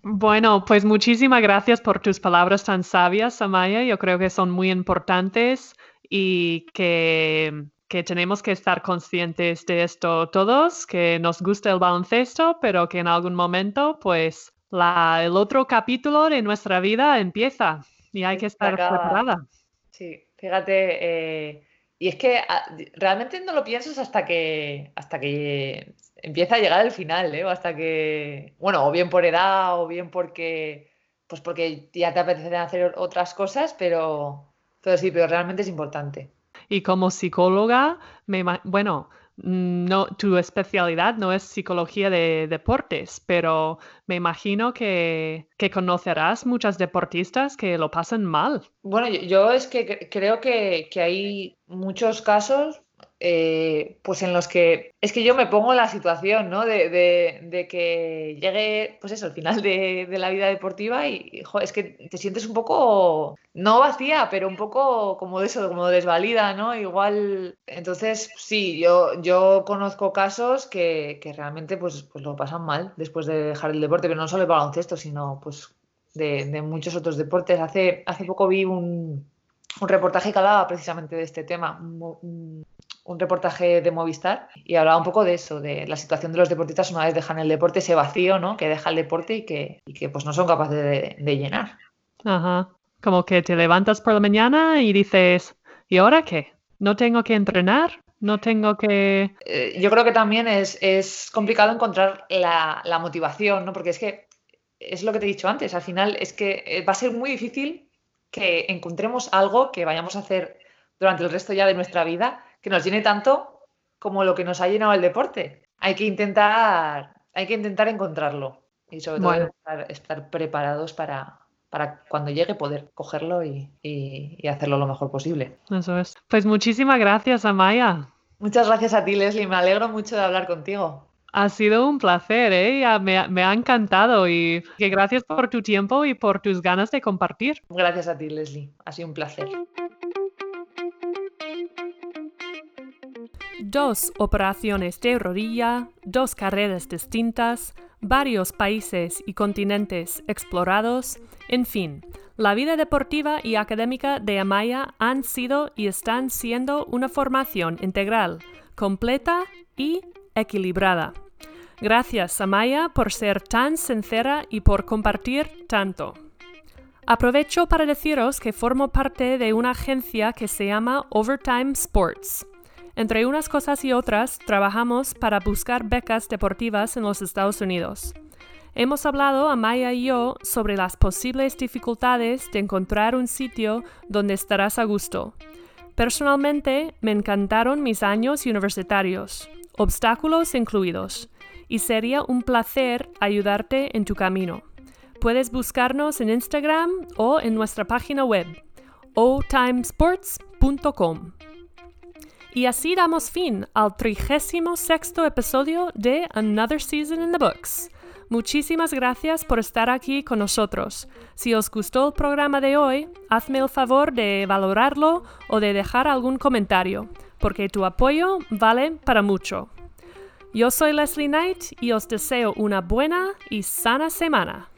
Bueno, pues muchísimas gracias por tus palabras tan sabias, Amaya. Yo creo que son muy importantes y que, que, tenemos que estar conscientes de esto todos, que nos gusta el baloncesto, pero que en algún momento, pues, la, el otro capítulo de nuestra vida empieza y hay que estar preparada. Sí, Fíjate, eh, y es que ah, realmente no lo piensas hasta que, hasta que empieza a llegar el final, ¿eh? Hasta que, bueno, o bien por edad, o bien porque, pues porque ya te apetece hacer otras cosas, pero, pero sí, pero realmente es importante. Y como psicóloga, me, bueno, no, tu especialidad no es psicología de deportes, pero me imagino que, conocerás muchas deportistas que lo pasan mal. Bueno, yo, es que creo que, que hay muchos casos eh, pues en los que es que yo me pongo en la situación, ¿no? De, que llegue, pues eso, al final de, la vida deportiva y, es que te sientes un poco, no vacía, pero un poco como de eso, como desvalida, ¿no? Igual, entonces, sí, yo, yo conozco casos que, realmente pues, pues lo pasan mal después de dejar el deporte, pero no solo el baloncesto, sino pues de, muchos otros deportes. Hace, hace poco vi un, un reportaje que hablaba precisamente de este tema, reportaje de Movistar y hablaba un poco de eso, de la situación de los deportistas una vez dejan el deporte, ese vacío ¿no? que deja el deporte y que, que pues no son capaces de, llenar. Ajá, como que te levantas por la mañana y dices, ¿y ahora qué? ¿No tengo que entrenar? ¿No tengo que...? Eh, yo creo que también es, es complicado encontrar la, la motivación, ¿no? Porque es que es lo que te he dicho antes, al final es que eh, va a ser muy difícil que encontremos algo que vayamos a hacer durante el resto ya de nuestra vida que nos llene tanto como lo que nos ha llenado el deporte. Hay que intentar, hay que intentar encontrarlo y sobre todo estar, preparados para, para cuando llegue poder cogerlo y, hacerlo lo mejor posible. Eso es. Pues muchísimas gracias, Amaya. Muchas gracias a ti, Leslie. Me alegro mucho de hablar contigo. Ha sido un placer, ¿eh? me, me, ha encantado y que gracias por tu tiempo y por tus ganas de compartir. Gracias a ti, Leslie. Ha sido un placer. Dos operaciones de rodilla, dos carreras distintas, varios países y continentes explorados, en fin, la vida deportiva y académica de Amaya han sido y están siendo una formación integral, completa y equilibrada. Gracias, Amaya, por ser tan sincera y por compartir tanto. Aprovecho para deciros que formo parte de una agencia que se llama Overtime Sports. Entre unas cosas y otras, trabajamos para buscar becas deportivas en los Estados Unidos. Hemos hablado Amaya y yo sobre las posibles dificultades de encontrar un sitio donde estarás a gusto. Personalmente, me encantaron mis años universitarios, obstáculos incluidos, y sería un placer ayudarte en tu camino. Puedes buscarnos en Instagram o en nuestra página web, otimesports.com. Y así damos fin al 36 episodio de Another Season in the Books. Muchísimas gracias por estar aquí con nosotros. Si os gustó el programa de hoy, hazme el favor de valorarlo o de dejar algún comentario, porque tu apoyo vale para mucho. Yo soy Leslie Knight y os deseo una buena y sana semana.